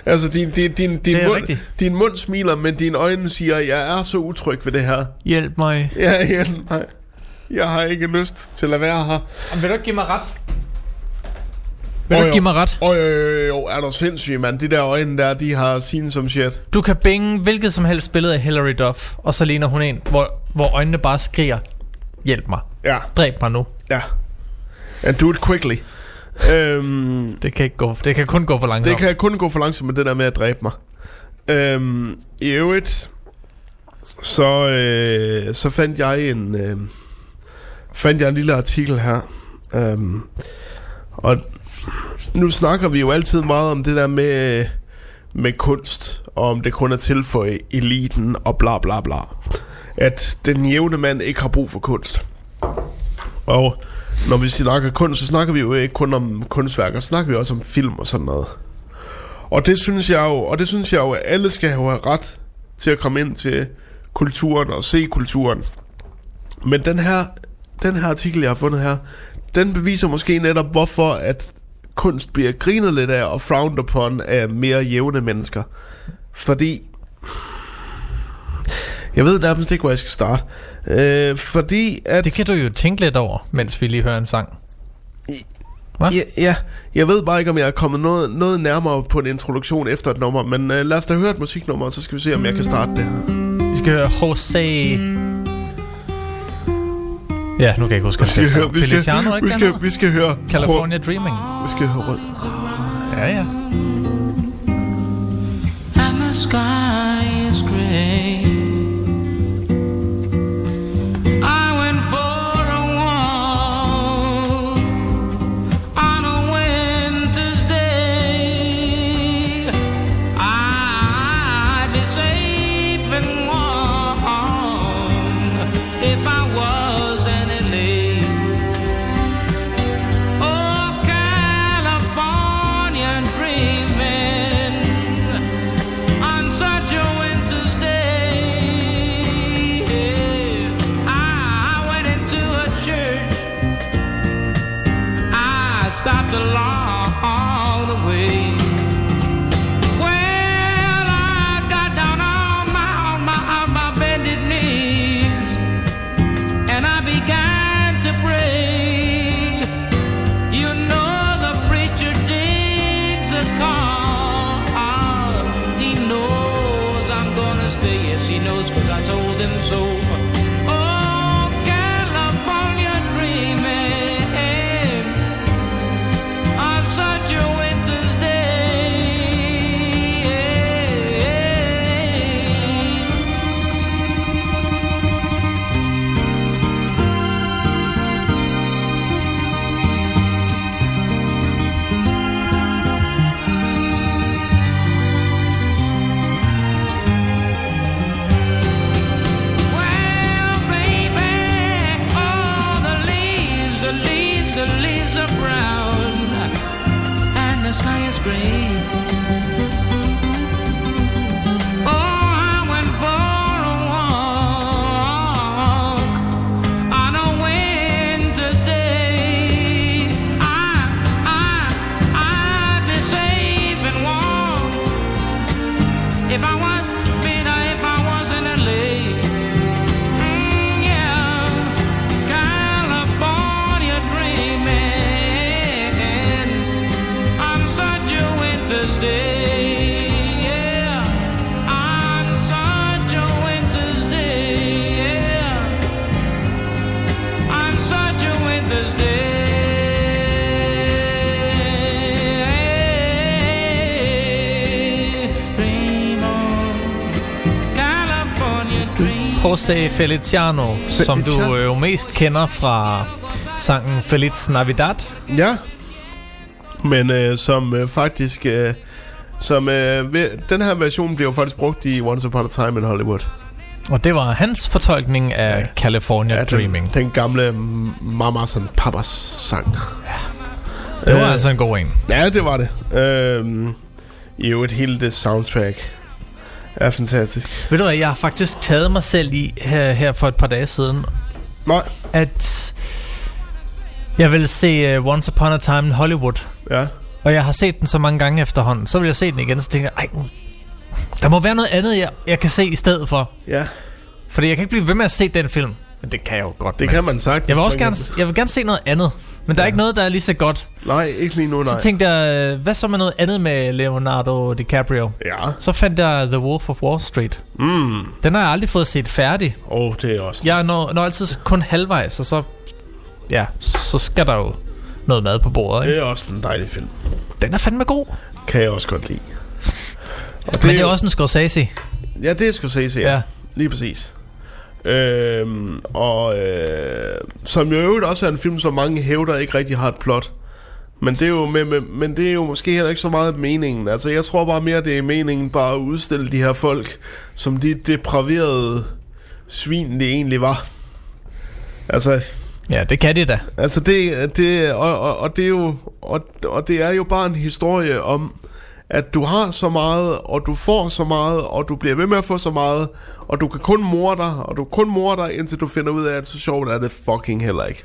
Altså, din, din, din, din, mund, rigtigt. din mund smiler, men dine øjne siger, jeg er så utryg ved det her. hjælp mig. Ja, ja, nej. Jeg har ikke lyst til at være her. Vil du ikke give mig ret? Vil du ikke give mig ret? Jo, jo, jo, er du sindssyg, mand. De der øjne der, de har seen som shit. Du kan binge hvilket som helst billede af Hilary Duff, og så ligner hun en, hvor, hvor øjnene bare skriger, hjælp mig, Ja, dræb mig nu. ja. And do it quickly. Øhm, Det kan, ikke gå, det kan kun gå for det langsomt. kan kun gå for langsomt med det der med at dræbe mig. Øhm, I øvrigt, så, øh, så fandt jeg en, øh, fandt jeg en lille artikel her. Øhm, og nu snakker vi jo altid meget om det der med, med kunst, og om det kun er til for eliten, og bla bla bla. At den jævne mand ikke har brug for kunst. Og når vi snakker kunst, så snakker vi jo ikke kun om kunstværker, så snakker vi også om film og sådan noget. Og det synes jeg jo, og det synes jeg jo, at alle skal have ret til at komme ind til kulturen og se kulturen. Men den her, den her artikel, jeg har fundet her, den beviser måske netop, hvorfor at kunst bliver grinet lidt af og frowned upon af mere jævne mennesker. Fordi... Jeg ved nærmest ikke, hvor jeg skal starte. Øh, fordi at... Det kan du jo tænke lidt over, mens vi lige hører en sang. Hva? Ja, ja, jeg ved bare ikke, om jeg er kommet noget, noget nærmere på en introduktion efter et nummer, men øh, lad os da høre et musiknummer, og så skal vi se, om jeg kan starte det her. Vi skal høre Jose... Ja, nu kan jeg ikke huske, Vi skal, høre, vi, skal, ikke vi, skal, vi skal høre California Dreaming. Vi skal høre rød. Ja, ja. and the sky Jose Feliciano, som du Feliciano. øh, jo mest kender fra sangen Feliz Navidad. Ja. Men øh, som øh, faktisk... Øh, som, øh, ved, den her version jo faktisk brugt i Once Upon a Time in Hollywood. Og det var hans fortolkning af ja. California Ja, Dreaming. Den, den gamle Mamas and Papas sang. Det var Øh, altså en god en. Ja, det var det. Øhm, I øvrigt, hele det soundtrack er fantastisk. Ved du hvad, jeg har faktisk taget mig selv i her, her for et par dage siden, Nej. at jeg vil se uh, Once Upon a Time in Hollywood. Ja. Og jeg har set den så mange gange efterhånden. Så vil jeg se den igen, så tænker jeg, ej, der må være noget andet, jeg, jeg kan se i stedet for. Ja. Fordi jeg kan ikke blive ved med at se den film. Men det kan jeg jo godt. Det men- kan man sagtens. Jeg vil også gerne, jeg vil gerne se noget andet. Men der er ikke noget, der er lige så godt. Nej, ikke lige nu, nej. Så tænkte jeg, hvad så med noget andet med Leonardo DiCaprio? Ja. Så fandt jeg The Wolf of Wall Street. Mm. Den har jeg aldrig fået set færdig. Åh, oh, det er også... Jeg når, når altid kun halvvejs, og så... Ja, så skal der jo noget mad på bordet, ikke? Det er også en dejlig film. Den er fandme god. Kan jeg også godt lide. Og Men det er også en Scorsese. Ja, det er Scorsese. Ja. ja. Lige præcis. Øhm, og øh, som jo øvrigt også er en film, som mange hævder ikke rigtig har et plot. Men det, er jo med, med, men det er jo måske heller ikke så meget meningen. Altså, jeg tror bare mere, det er meningen bare at udstille de her folk, som de depraverede svin, det egentlig var. Altså, Ja, det kan de da. Altså det, det og, og, og det er jo og, og det er jo bare en historie om at du har så meget, og du får så meget, og du bliver ved med at få så meget, og du kan kun morde dig, og du kan kun morde dig, indtil du finder ud af, at så sjovt er det fucking heller ikke.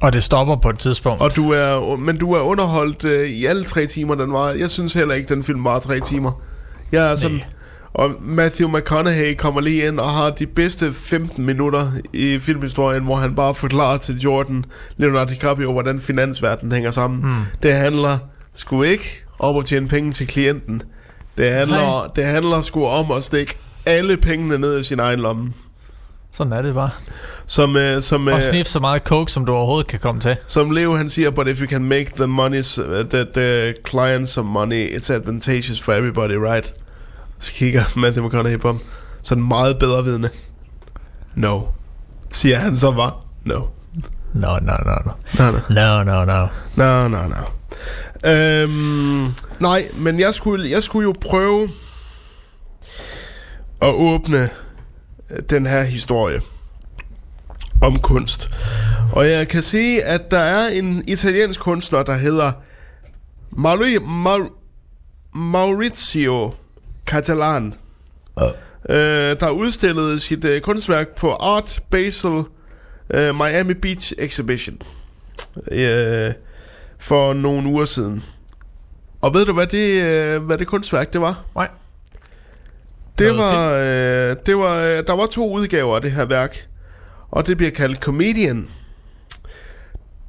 Og det stopper på et tidspunkt. Og du er, men du er underholdt øh, i alle tre timer, den var. Jeg synes heller ikke, den film var tre timer. Jeg er sådan... Og Matthew McConaughey kommer lige ind og har de bedste 15 minutter i filmhistorien, hvor han bare forklarer til Jordan, Leonardo DiCaprio, hvordan finansverdenen hænger sammen. Mm. Det handler sgu ikke om at tjene penge til klienten. Det handler, det handler sgu om at stikke alle pengene ned i sin egen lomme. Sådan er det bare. Som, øh, som, Og øh, snif så meget coke, som du overhovedet kan komme til. som Leo han siger, but if you can make the money, uh, the, the client some money, it's advantageous for everybody, right? Så kigger Matthew McConaughey på ham. Sådan meget bedre vidne. No. Siger han så bare. No. No, no, no, no. No, no. No, no, no. No, no, no. Øhm, nej, men jeg skulle, jeg skulle jo prøve at åbne øh, den her historie om kunst. Og jeg kan sige, at der er en italiensk kunstner, der hedder Mauri, Mau, Maurizio Catalan, øh, der udstillede sit øh, kunstværk på Art Basel øh, Miami Beach Exhibition øh, for nogle uger siden. Og ved du, hvad det, øh, hvad det kunstværk det var? Nej. Det var, øh, det var, øh, der var to udgaver af det her værk, og det bliver kaldt Comedian.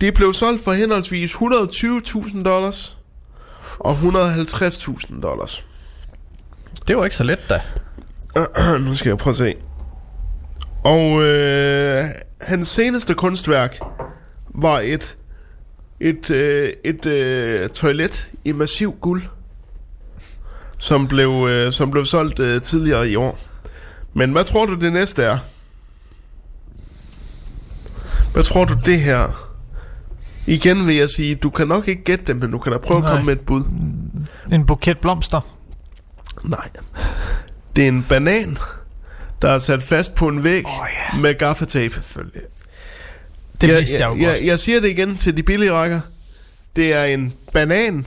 Det blev solgt for henholdsvis 120.000 dollars og 150.000 dollars. Det var ikke så let da. nu skal jeg prøve at se. Og øh, hans seneste kunstværk var et et øh, et øh, toilet i massiv guld, som blev øh, som blev solgt øh, tidligere i år. Men hvad tror du det næste er? Hvad tror du det her? Igen vil jeg sige, du kan nok ikke gætte det, men du kan da prøve at Nej. komme med et bud. En buket blomster. Nej. Det er en banan, der er sat fast på en væg oh, yeah. med gaffatape. Selvfølgelig. Det jeg, vidste jeg jo jeg, godt. jeg, jeg siger det igen til de billige rækker. Det er en banan,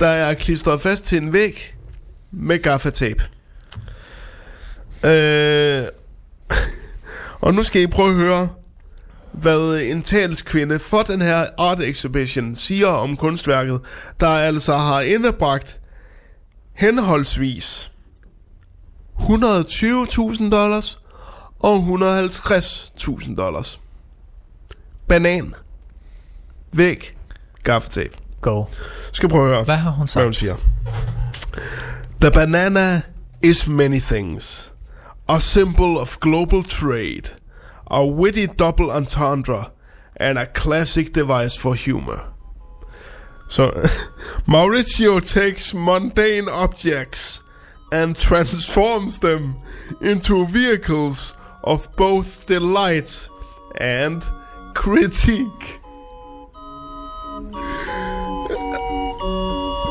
der er klistret fast til en væg med gaffatape. Øh, og nu skal I prøve at høre, hvad en talskvinde for den her art exhibition siger om kunstværket, der altså har indebragt henholdsvis 120.000 dollars og 150.000 dollars. Banan. Væg. Gaffetape. Go. Skal prøve at høre, Hvad har hun sagt? hvad hun siger. The banana is many things. A symbol of global trade. A witty double entendre. And a classic device for humor. So, Maurizio takes mundane objects and transforms them into vehicles of both delight and critique.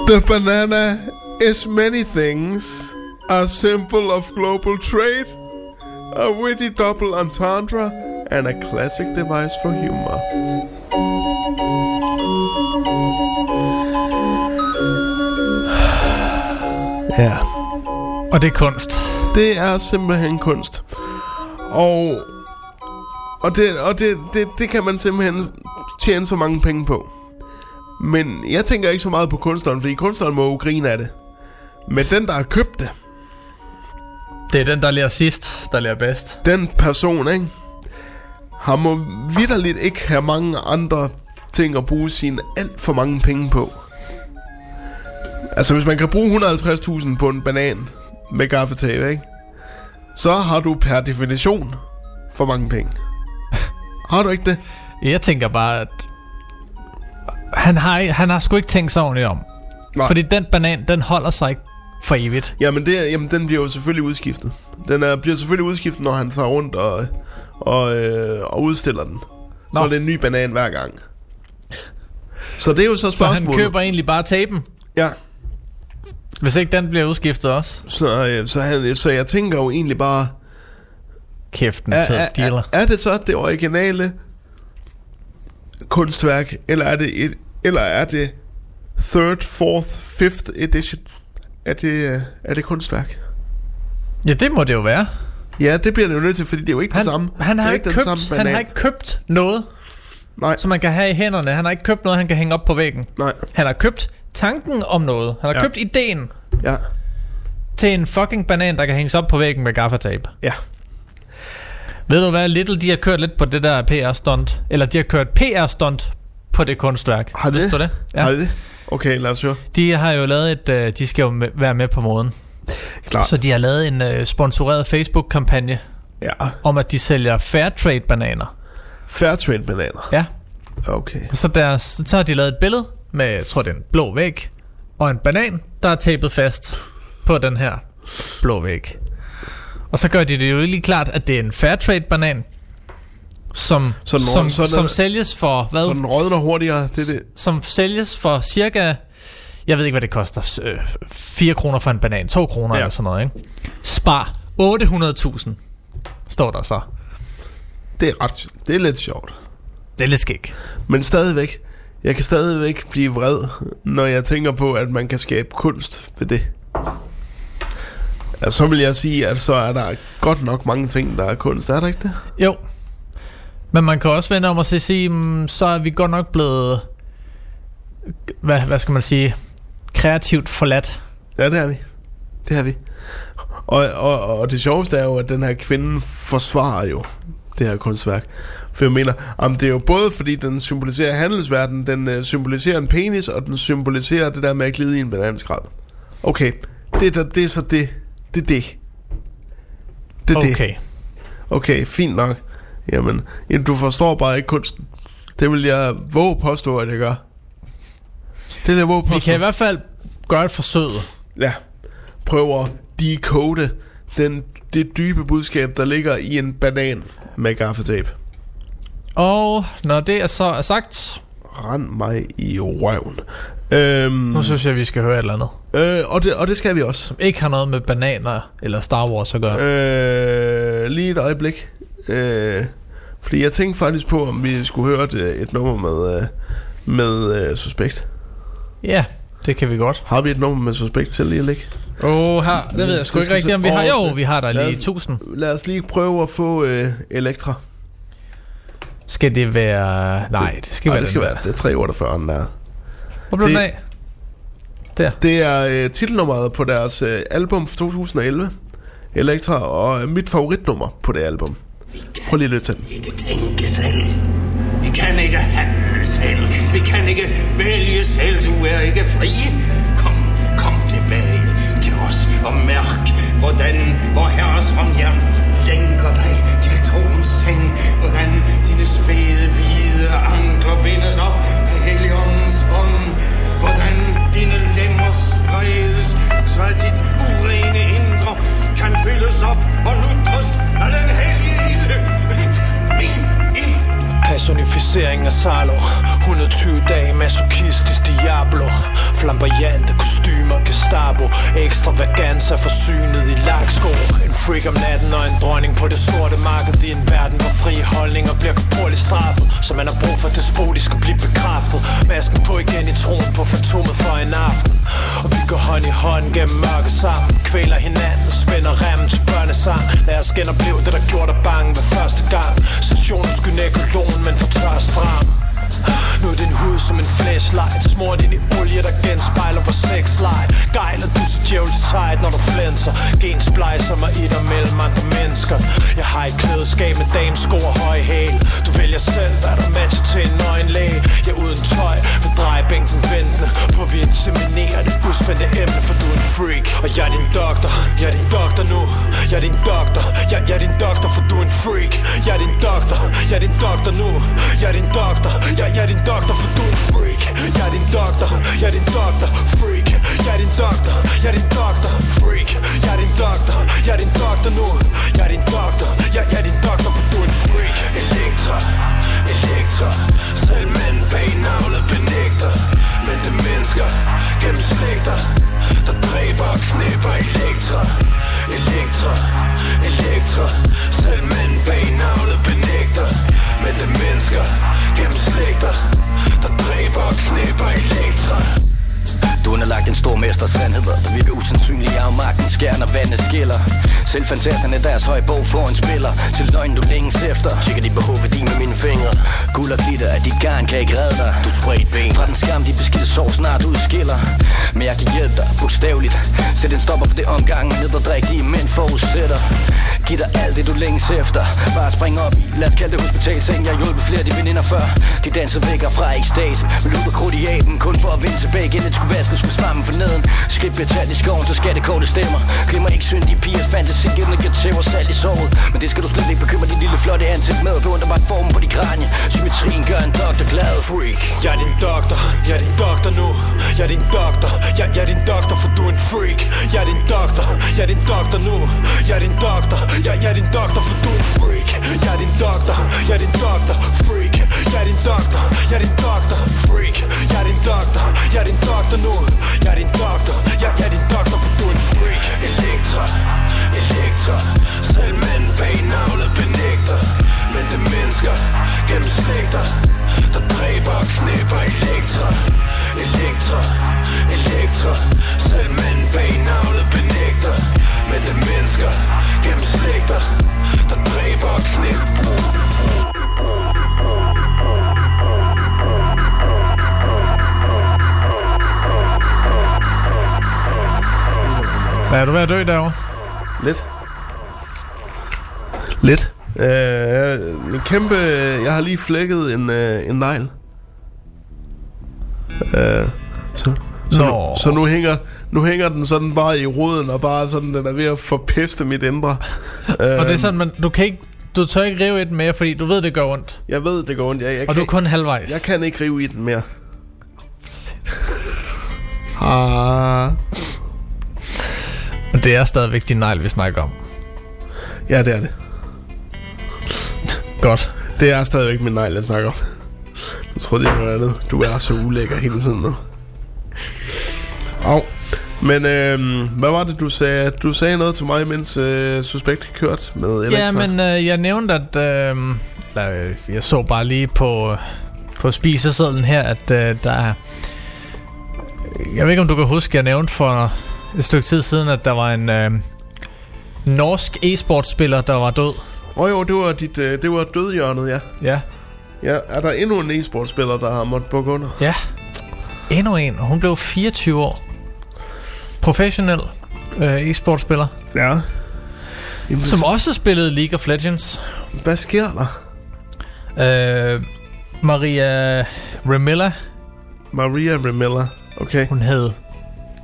The banana is many things. A symbol of global trade, a witty double entendre, and a classic device for humor. Ja. Og det er kunst. Det er simpelthen kunst. Og, og, det, og det, det, det kan man simpelthen tjene så mange penge på. Men jeg tænker ikke så meget på kunstneren, fordi kunstneren må jo grine af det. Men den, der har købt det, Det er den, der lærer sidst, der lærer bedst. den person, ikke? Har må vidderligt ikke have mange andre ting at bruge sine alt for mange penge på. Altså, hvis man kan bruge 150.000 på en banan med gaffetape, ikke? Så har du per definition for mange penge. Har du ikke det? Jeg tænker bare, at han har, han har sgu ikke tænkt sig ordentligt om. Nej. Fordi den banan, den holder sig ikke for evigt. Jamen, det, jamen den bliver jo selvfølgelig udskiftet. Den er, bliver selvfølgelig udskiftet, når han tager rundt og, og, øh, og udstiller den. Så Nå. er det en ny banan hver gang. Så det er jo så Så spørgsmålet. han køber egentlig bare tapen, Ja, hvis ikke den bliver udskiftet også. så, øh, så, han, så jeg tænker jo egentlig bare, Kæft, en er, er, dealer. er, er det så det originale kunstværk, eller er det, et, eller er det third, fourth, fifth edition af det, øh, af det kunstværk. Ja, det må det jo være. Ja, det bliver det jo nødt til, fordi det er jo ikke Han, det samme. han, det har er ikke den købt, samme han har ikke købt noget, Nej. som man kan have i hænderne. Han har ikke købt noget, han kan hænge op på væggen. Nej. Han har købt tanken om noget. Han har ja. købt ideen Ja. til en fucking banan, der kan hænges op på væggen med gaffatape. Ja. Ved du hvad, Little de har kørt lidt på det der PR-stunt. Eller de har kørt PR-stunt på det kunstværk. Har det? Vidste du det? Ja. Har det? Okay, lad os høre. De har jo lavet et... øh, De skal jo med, være med på moden. Klart. Så de har lavet en øh, sponsoreret Facebook-kampagne Ja. om, at de sælger Fairtrade-bananer. Fairtrade bananer. Ja. Okay. Så, der, så har de lavet et billede med, jeg tror det er en blå væg, og en banan, der er tapet fast på den her blå væg. Og så gør de det jo lige klart, at det er en Fairtrade-banan, som, Så den som, så den- som sælges for, hvad? Så den rådner hurtigere, det er det. Som sælges for cirka, jeg ved ikke hvad det koster, øh, 4 kroner for en banan, 2 kroner Ja. eller sådan noget, ikke? Spar 800.000, står der så. Det er ret, det er lidt sjovt. Det er lidt skægt. Men stadigvæk, jeg kan stadigvæk blive vred, når jeg tænker på, at man kan skabe kunst ved det. Altså, så vil jeg sige, at så er der godt nok mange ting, der er kunst. Er der ikke det? Jo. Men man kan også vende om og se, sige, mm, så er vi godt nok blevet, hvad, hvad skal man sige, kreativt forladt. Ja, det er vi. Det er vi. Og, og, og det sjoveste er jo, at den her kvinde forsvarer jo det her kunstværk. For jeg mener, om det er jo både fordi den symboliserer handelsverdenen, den øh, symboliserer en penis, og den symboliserer det der med at glide i en bananskrald. Okay, det, er der, det er så det. Det er det. Det er det. Okay. Okay, fint nok. Jamen, jamen, du forstår bare ikke kunsten. Det vil jeg våge påstå, at jeg gør. Det vil jeg våge Vi påstå. kan i hvert fald gøre et forsøg. Ja, prøv at decode den, det dybe budskab, der ligger i en banan med gaffetape. Og når det er så er sagt, Rend mig i røven. Øhm, nu synes jeg, vi skal høre et eller andet. øh, og, det, og det skal vi også. Som ikke har noget med bananer eller Star Wars at gøre. Øh, lige et øjeblik. Øh, fordi jeg tænkte faktisk på, om vi skulle høre et, et nummer med, øh, med øh, Suspekt. Ja, det kan vi godt. Har vi et nummer med Suspekt til lige at ligge? Åh, oh, her, det ved jeg sgu ikke rigtigt, om vi har. Jo, vi har der lige os- 1000. Lad os lige prøve at få øh, Elektra. Skal det være... Nej, det skal Nej, være det skal være. Det er 348, den er. Hvor blev det- den af? Der. Det er øh, titelnummeret på deres øh, album fra 2011. Elektra, og øh, mit favoritnummer på det album. Prøv lige at lytte til den. ikke tænke selv. Vi kan ikke handle selv. Vi kan ikke vælge selv. Du er ikke fri. Kom, kom tilbage til os og mærk, hvordan vor herres håndjern lænker dig til troens seng. Hvordan dine spæde, hvide ankler bindes op spredes, at dit urene indre kan fyldes op og lutres af den hellige ilde. Min ild. Personificering af Salo. 120 dage masochistisk Diablo. Flamboyante kostymer Gestapo. Ekstravaganza forsynet i laksko En freak om natten og en dronning på det sorte marked. I en verden hvor fri holdninger bliver korporligt straffet. Så man har brug for despotisk at blive bekræftet. Masken på igen i troen på fantomet for en aften. Og vi går hånd i hånd gennem mørke sammen. Kvæler hinanden, spænder remmen til børnesang Lad os genopleve det der gjorde dig bange ved første gang. Stationens gynækologen man fortørrer strand og nu er din hud som en flashlight. Smurt ind i olie, der genspejler vores sexlight Gejler du så djævels tight, når du flænser? Gensplejser mig i dig mellem andre mennesker. Jeg har et klædeskab med damesko og høj hæl. Du vælger selv, hvad der matcher til en nøgenlæge Jeg er uden tøj, med drejebænken ventende. På vi inseminerer det udspændte emne For du er en freak. Og jeg er din doktor, jeg er din doktor nu. Jeg er din doktor, jeg, jeg er din doktor For du er en freak. Jeg er din doktor, jeg er din doktor nu. Jeg er din doktor, jeg, jeg er din doktor For du er en freak. Jeg er din doktor, jeg er din doktor Freak, jeg er din doktor, jeg er din doktor Freak, jeg er din doktor, jeg er din doktor nu. Jeg er din doktor, jeg, jeg er din doktor For du er en freak. Elektra, Elektra. Selv mænd bag navnet benægter Men det mennesker gennem slægter Der dræber og knæpper Elektra. Elektra, Elektra. Selv mænd bag navnet benægter men det er mennesker. Gennem slægter Der dræber og knæpper Elektra Manifester sandheder, der virker usandsynlige af magten skær, når vandet skiller. Selv fantasterne deres høje bog får en spiller Til løgn du længes efter. Tjekker de behov værdi med mine fingre? Guld og glitter af dit garn kan ikke redde dig. Du spredt ben. Fra den skam de beskidte sår snart udskiller. Men jeg kan hjælpe dig bogstaveligt. Sæt en stopper for det omgang Ned og drik de mænd forudsætter. Giv dig alt det du længes efter. Bare spring op. I, lad os kalde det hospitalseng. Jeg hjulpet flere af de veninder før. De danser væk fra ekstase Med lupe krudt i aben Kun for at vende tilbage igen. Det skulle vaskes skal svammen for neden. Skridt bliver talt i skoven, så skal det korte stemmer. Glemmer ikke syndige piger, fantasi Givet kan tæve og salt i såret. Men det skal du slet ikke bekymre din lille flotte ansigt med. Beundre bare formen på de kranje Symmetrien gør en doktor glad. Freak. Jeg er din doktor, jeg er din doktor nu. Jeg er din doktor, jeg, jeg er din doktor For du er en freak. Jeg er din doktor, jeg er din doktor nu. Jeg er din doktor, er du ved at dø derovre? Lidt. Lidt. Øh, en kæmpe... Jeg har lige flækket en, øh, en negl. Øh, så, så, nu, så nu hænger nu hænger den sådan bare i roden og bare sådan den er ved at forpeste mit indre. Og det er sådan, man, du kan ikke, du tør ikke rive i den mere, fordi du ved, det gør ondt. Jeg ved, det går ondt. Jeg, jeg Og kan du er kun halvvejs. Jeg kan ikke rive i den mere. Ah. Men det er stadigvæk din negl, vi snakker om. Ja, det er det. Godt. Det er stadigvæk min negl, jeg snakker om. Jeg tror, det er noget andet. Du er så ulækker hele tiden nu. Au. Men øh, hvad var det, du sagde? Du sagde noget til mig, mens øh, Suspekt kørte med Elektra. Ja, men øh, jeg nævnte, at... Øh, eller, øh, jeg så bare lige på, på spisesedlen her, at øh, der er... Jeg ved ikke, om du kan huske, jeg nævnte for et stykke tid siden, at der var en øh, norsk e-sportspiller, der var død. Åh oh, jo, det var, dit, øh, det var dødhjørnet, ja. Ja. Ja, er der endnu en e-sportspiller, der har måttet bukke under? Ja. Endnu en, og hun blev 24 år. Professionel øh, e-sportspiller. Ja. Som også spillede League of Legends. Hvad sker der? Øh, Maria Remilla. Maria Remilla, okay. Hun hed...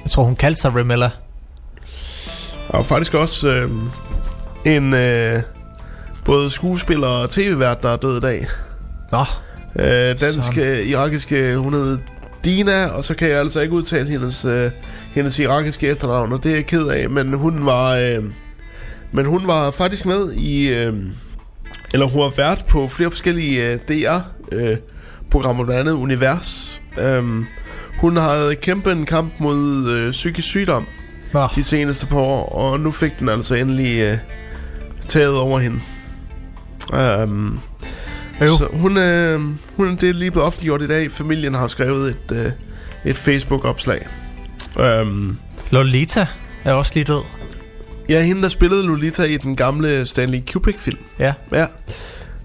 Jeg tror, hun kaldte sig Remilla. Og faktisk også øh, en øh, både skuespiller og tv-vært, der er død i dag. Nå. Øh, danske, irakiske, hun hed Dina, og så kan jeg altså ikke udtale hendes, øh, hendes irakiske efternavn, og det er jeg ked af, men hun var, øh, men hun var faktisk med i, øh, eller hun har været på flere forskellige øh, DR-programmer, blandt andet Univers. Øh, hun havde kæmpet en kamp mod øh, psykisk sygdom Nå. de seneste par år, og nu fik den altså endelig øh, taget over hende. Um, Jo. så hun, øh, hun, det er lige blevet offentliggjort i dag. Familien har skrevet et, øh, et Facebook-opslag. Um, Lolita er også lige død. ja, hende der spillede Lolita i den gamle Stanley Kubrick-film. Ja. Ja.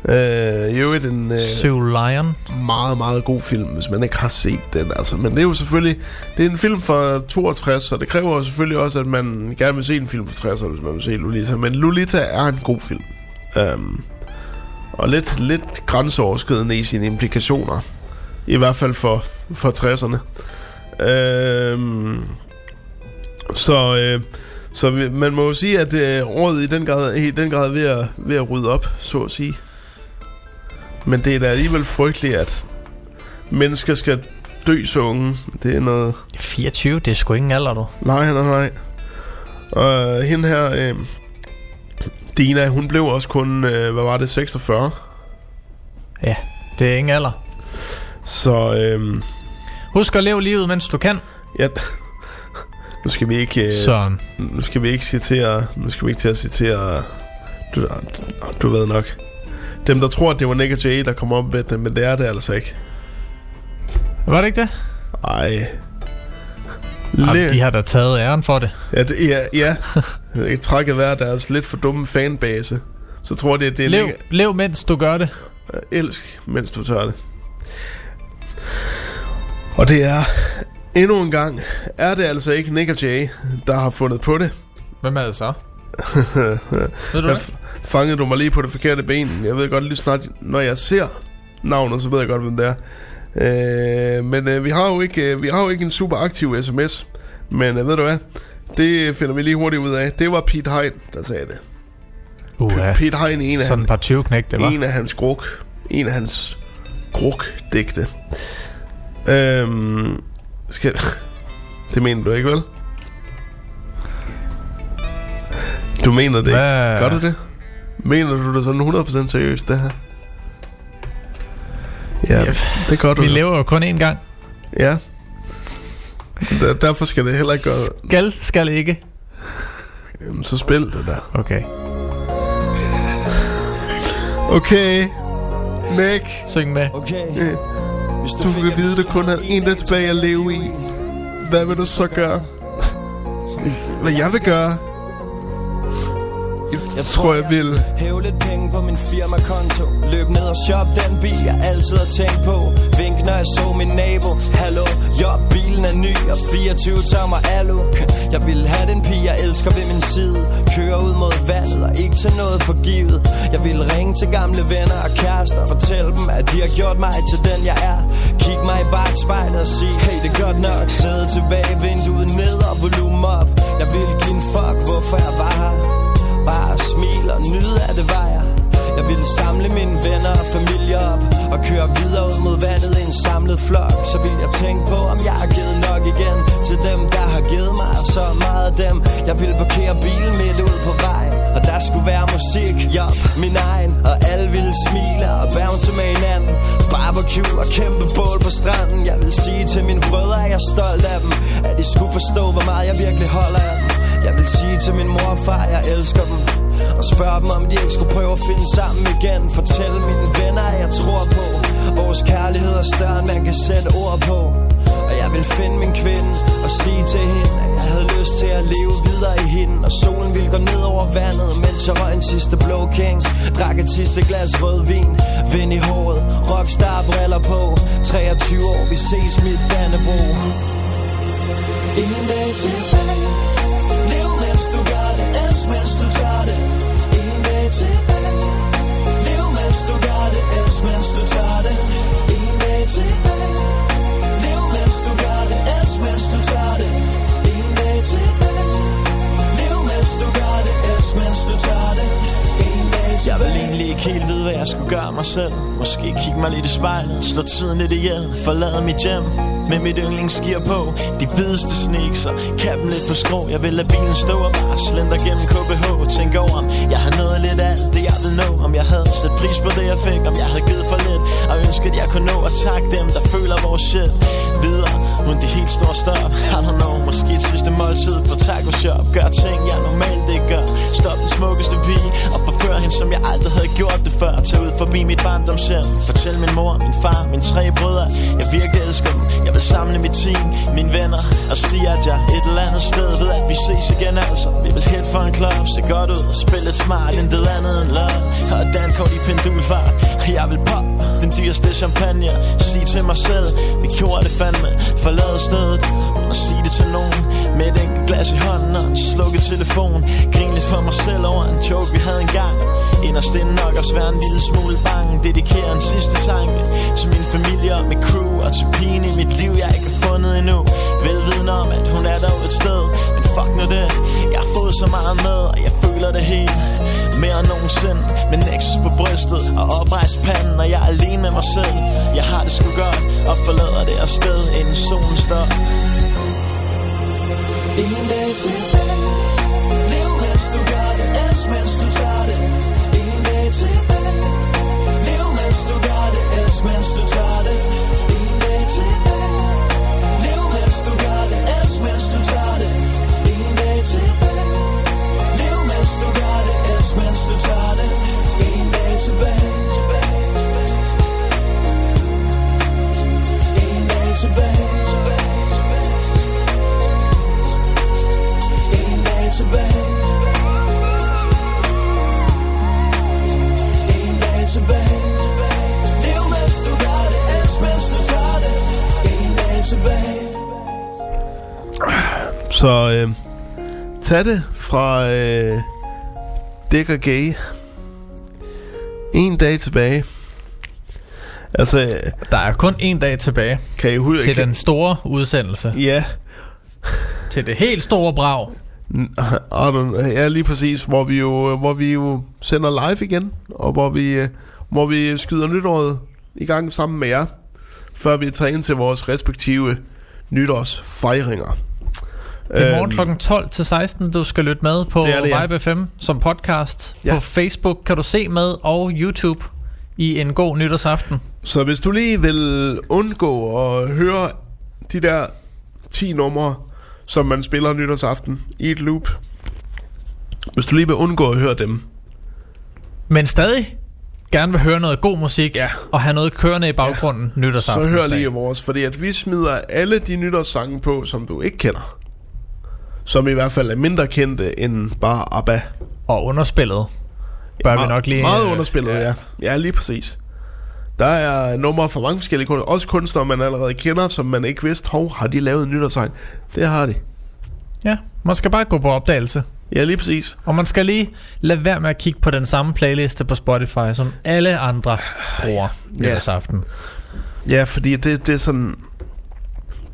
Øh, i øvrigt en øh, Sue Lion. meget, meget god film, hvis man ikke har set den. Altså. Men det er jo selvfølgelig... Det er en film fra 62, så det kræver selvfølgelig også, at man gerne vil se en film fra 60'erne, hvis man vil se Lolita. Men Lolita er en god film. Um, og lidt, lidt grænseoverskridende i sine implikationer. I hvert fald for, for 60'erne. Um, så... Øh, så man må jo sige, at øh, året i den grad, i den grad ved at, ved at rydde op, så at sige. Men det er da alligevel frygteligt, at mennesker skal dø så unge. Det er noget... 24, det er sgu ingen alder, du. Nej, nej, nej. Og hende her, øh, Dina, hun blev også kun, øh, hvad var det, 46? Ja, det er ingen alder. Så, øh, Husk at leve livet, mens du kan. ja, nu skal vi ikke... Øh, Sådan. Nu skal vi ikke citere... Nu skal vi ikke til at citere... Du, du ved nok. Dem, der tror, at det var Nick og Jay, der kom op med det, men det er det altså ikke. Var det ikke det? Ej. Jamen, de har da taget æren for det. Ja, det, ja, ja. Jeg trækker være deres lidt for dumme fanbase. Så tror det, det er Lev, ligger- lev mens du gør det. Elsk, mens du tør det. Og det er endnu en gang, er det altså ikke Nick og Jay, der har fundet på det. Hvem er det så? Ved du f- Fangede du mig lige på det forkerte ben. Jeg ved godt lige snart, når jeg ser navnet, så ved jeg godt, hvem det er. Øh, men øh, vi, har jo ikke, øh, vi har jo ikke en super aktiv sms. Men øh, ved du hvad? Det finder vi lige hurtigt ud af. Det var Pete Hein, der sagde det. Uha. Pete Hein, en af, Sådan et par 20 knæk, det var. en af hans gruk. En af hans gruk-digte. Øhm, skal... Det mener du ikke, vel? Du mener det Hvad? ikke? Gør du det? Mener du det sådan 100% seriøst, det her? Ja, Ja, det gør du. Vi lever jo kun én gang. Ja. Der, derfor skal det heller ikke gøre... Skal, skal ikke. Jamen, så spil det der. Okay. Okay. Nick. Syng med. Okay. Du vil vide, at du kun har en dag tilbage at leve i. Hvad vil du så gøre? Hvad jeg vil gøre? Jeg tror, jeg vil. Hæve lidt penge på min firmakonto. Løb ned og shop den bil, jeg altid har tænkt på. Vink, når jeg så min nabo. Hallo, jo, bilen er ny og 24 tommer alu. Jeg vil have den pige, jeg elsker ved min side. Køre ud mod vandet og ikke tage noget for givet Jeg vil ringe til gamle venner og kærester og Fortælle dem, at de har gjort mig til den, jeg er. Kig mig i bagspejlet og sige Hey, det er godt nok. Sæde tilbage, vinduet ned og volumen op. Jeg vil give en fuck, hvorfor jeg var her Bare smil og nyde af det var jeg Jeg ville samle mine venner og familie op Og køre videre ud mod vandet i en samlet flok. Så vil jeg tænke på om jeg har givet nok igen Til dem der har givet mig så meget af dem Jeg ville parkere bilen midt ud på vejen. Og der skulle være musik, ja, min egen Og alle ville smile og bounce med hinanden. Barbecue og kæmpe bål på stranden. Jeg vil sige til mine brødre at jeg er stolt af dem. At de skulle forstå hvor meget jeg virkelig holder af dem jeg vil sige til min mor og far, jeg elsker dem. Og spørge dem, om de ikke skulle prøve at finde sammen igen. Fortælle mine venner, at jeg tror på. Vores kærlighed er større, end man kan sætte ord på. Og jeg vil finde min kvinde og sige til hende At jeg havde lyst til at leve videre i hende. Og solen ville gå ned over vandet Mens jeg røg en sidste blå kings. Drak et sidste glas rødvin Vind i håret, rockstar briller på. 23 år, vi ses mit Dannebro En dag tilbage mens du gør det, elsk mens du tager det. En dag tilbage Lev mens du gør det, elsk mens du tager det. En dag tilbage Lev mens du gør det, elsk mens du tager det. En dag tilbage Lev mens du gør det, elsk mens du det. Jeg vil egentlig ikke helt vide, hvad jeg skulle gøre mig selv. Måske kigge mig lidt i spejlet, slå tiden lidt ihjel Forlade mit hjem. Med mit yndlingsgear på De hvideste sneaks og kappen lidt på skrå. Jeg vil lade bilen stå og bare slender gennem KBH Tænk over om jeg har nået lidt af det jeg vil nå. Om jeg havde sat pris på det jeg fik. Om jeg havde givet for lidt Og ønsket jeg kunne nå at takke dem der føler vores shit. Videre uden de helt store stop. I don't know, måske et sidste måltid på taco shop. Gør ting jeg normalt ikke gør. Stop den smukkeste pige Og forfør hende som jeg aldrig havde gjort det før. Tag ud forbi mit barndomshjem. Fortæl min mor, min far, mine tre brødre. Jeg virkelig elsker dem. Jeg vil samle mit team, mine venner Og sige at jeg et eller andet sted ved at vi ses igen altså. Vi vil helt for en klub, se godt ud Og spille lidt smart, intet andet end love. Og dankort i pendulfart. Og jeg vil pop den dyreste champagne. Sig til mig selv, vi gjorde det fandme Forlade stedet, at sige det til nogen. Med et enkelt glas i hånden og en slukket telefon. Grin lidt for mig selv over en joke vi havde engang. Inderst inde nok også være en lille smule bange. Dedikere en sidste tanke Til min familie og mit crew Og til pigen i mit liv jeg ikke har fundet endnu. Velviden om at hun er der et sted. Men fuck nu det. Jeg har fået så meget med Og jeg føler det helt Mere end nogensinde. Med Nexus på brystet Og oprejst panden Og jeg er alene med mig selv. Jeg har det sgu godt Og forlader det her sted Inden solen står. En dag Så øh, tag det fra øh, Dick og Gay. En dag tilbage. Altså, øh, Der er kun en dag tilbage kan I huske... til den store udsendelse. Ja, Til det helt store brag. ja, lige præcis, hvor vi jo, hvor vi jo sender live igen, og hvor vi, øh, hvor vi skyder nytåret i gang sammen med jer, før vi ind til vores respektive nytårsfejringer. Det er morgen Øhm, klokken 12 til 16, du skal lytte med på Det det, ja. Vibe FM som podcast. Ja. På Facebook kan du se med, og YouTube i en god nytårsaften. Så hvis du lige vil undgå at høre de der 10 numre, som man spiller nytårsaften i et loop, hvis du lige vil undgå at høre dem, Men stadig gerne vil høre noget god musik, Ja. og have noget kørende i baggrunden ja. nytårsaften. så hør lige vores, fordi at vi smider alle de nytårssange på, som du ikke kender. Som i hvert fald er mindre kendte end bare ABBA. Og underspillet. Bør vi nok lige... Meget underspillet, ja. Ja, lige præcis. Der er numre fra mange forskellige kunstnere. Også kunstnere, man allerede kender, som man ikke vidste. Hov, har de lavet en nytårssang? Det har de. Ja, man skal bare gå på opdagelse. Ja, lige præcis. Og man skal lige lade være med at kigge på den samme playliste på Spotify, som alle andre bruger nytårsaften. Ja, fordi det, det er sådan...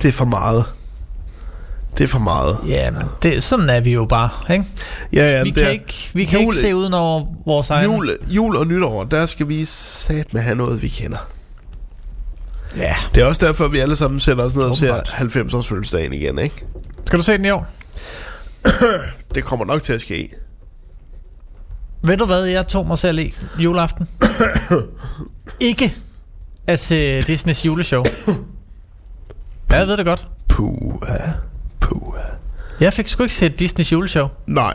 Det er for meget. Det er for meget. Ja, men det, sådan er vi jo bare, ikke? Ja, ja, vi kan, er- ikke, vi kan Jule- ikke se uden over vores egen... Jul, jul og nytår, der skal vi sat med have noget, vi kender. Ja. Det er også derfor, vi alle sammen sætter os ned og ser Åbenbart. 90 års fødselsdagen igen, ikke? Skal du se den i år? Det kommer nok til at ske. Ved du hvad, jeg tog mig selv i juleaften? ikke at se Disneys juleshow. Ja, jeg ved det godt. Puh. Jeg fik sgu ikke set Disneys juleshow. Nej.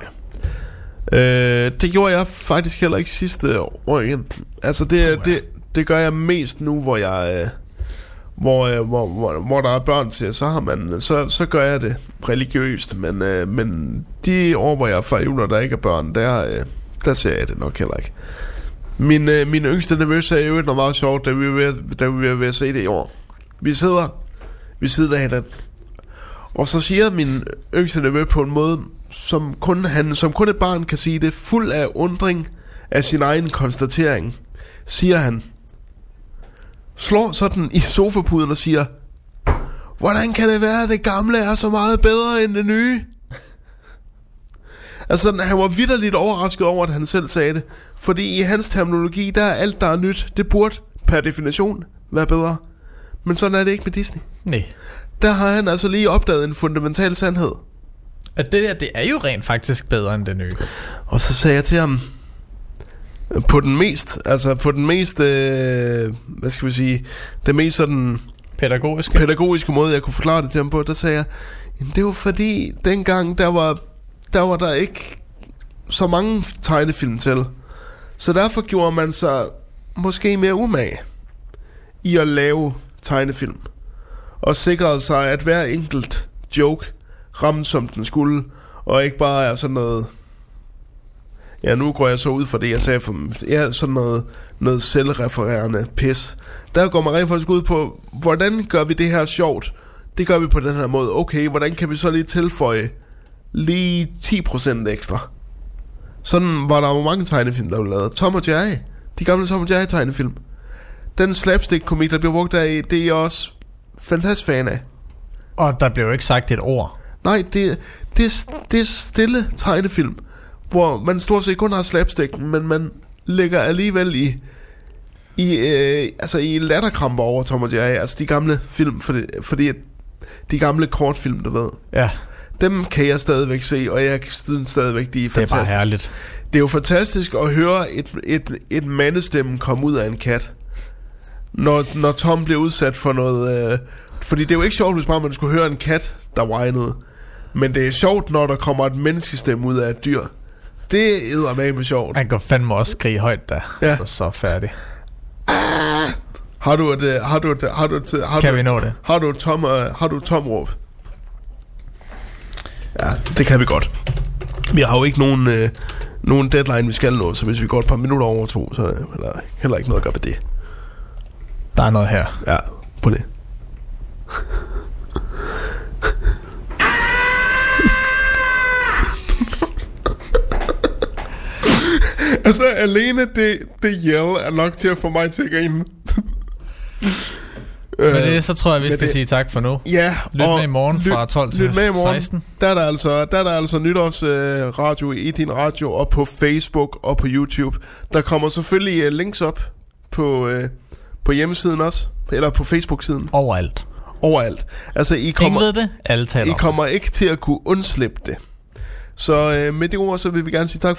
Øh, det gjorde jeg faktisk heller ikke sidste år igen. Altså, det, det, det gør jeg mest nu, hvor jeg... Øh, hvor, øh, hvor, hvor, hvor der er børn til, så har man så, så gør jeg det religiøst, men, øh, men de år, hvor jeg fejrer jul, og der ikke er børn, der, øh, der ser jeg det nok heller ikke. Min, øh, min yngste nevø sagde jo noget meget sjovt, da vi var ved, da vi var ved at se det i år. Vi sidder, vi sidder af hinanden, og så siger min yngste nevø på en måde, som kun, han, som kun et barn kan sige det, fuld af undring af sin egen konstatering, siger han, slår sådan i sofapuden og siger, hvordan kan det være, at det gamle er så meget bedre end det nye? Altså, han var vidderligt overrasket over, at han selv sagde det. Fordi i hans terminologi, der er alt, der er nyt, det burde per definition være bedre. Men sådan er det ikke med Disney. Nej. Der har han altså lige opdaget en fundamental sandhed. At det der, det er jo rent faktisk bedre end det nye. Og så sagde jeg til ham, på den mest, altså på den mest, øh, hvad skal vi sige, det mest sådan Pædagogiske. pædagogiske måde, jeg kunne forklare det til ham på, der sagde jeg, "Jamen, det var fordi, dengang der var, der var der ikke så mange tegnefilm til. Så derfor gjorde man sig måske mere umage i at lave tegnefilm. Og sikrede sig, at hver enkelt joke ramte som den skulle, og ikke bare er sådan noget... Ja, nu går jeg så ud for det, jeg sagde for ja, sådan noget, noget selvrefererende pis. Der går man rent faktisk ud på, hvordan gør vi det her sjovt? Det gør vi på den her måde. Okay, hvordan kan vi så lige tilføje lige 10% ekstra? Sådan var der jo mange tegnefilm, der blev lavet. Tom og Jerry. De gamle Tom og Jerry tegnefilm. Den slapstick-komik, der bliver brugt der i, det er også fantastisk fan af. Og der blev jo ikke sagt et ord. Nej, det, det, det er stille tegnefilm, hvor man stort set kun har slapstick, men man ligger alligevel i, i, øh, altså i latterkramper over Tom og Jerry, altså de gamle film, fordi, fordi de gamle kortfilm, du ved. Ja. Dem kan jeg stadigvæk se, og jeg synes stadigvæk, de er Det er fantastiske. bare herligt. Det er jo fantastisk at høre et, et, et mandestemme komme ud af en kat. Når, når Tom bliver udsat for noget... Øh, fordi det er jo ikke sjovt, hvis bare man skulle høre en kat, der whinede. Men det er sjovt, når der kommer et menneskestemme ud af et dyr. Det er med sjovt. Han går fandme også skrige højt da. Ja. Så, så færdig. Har du et... Har du et... Har du et... Har Kan du, vi nå det? Har du et tom, øh, har du et tområb? Ja, det kan vi godt. Vi har jo ikke nogen, øh, nogen deadline, vi skal nå, så hvis vi går et par minutter over to, så er der heller ikke noget at gøre ved det. Der er noget her. Ja, på det. altså, alene det, det yell er nok til at få mig til at grine. Med øh, det, så tror jeg, vi skal det. sige tak for nu. Ja, lyt og med i morgen fra 12 til lyt med i morgen. 16. Der er der altså, der er der altså nytårsradio øh, radio i din radio og på Facebook og på YouTube. Der kommer selvfølgelig øh, links op på... Øh, på hjemmesiden også. Eller på Facebook-siden. Overalt. Overalt. Altså, I kommer, ved det, alle taler I om kommer ikke til at kunne undslippe det. Så øh, med det ord, så vil vi gerne sige tak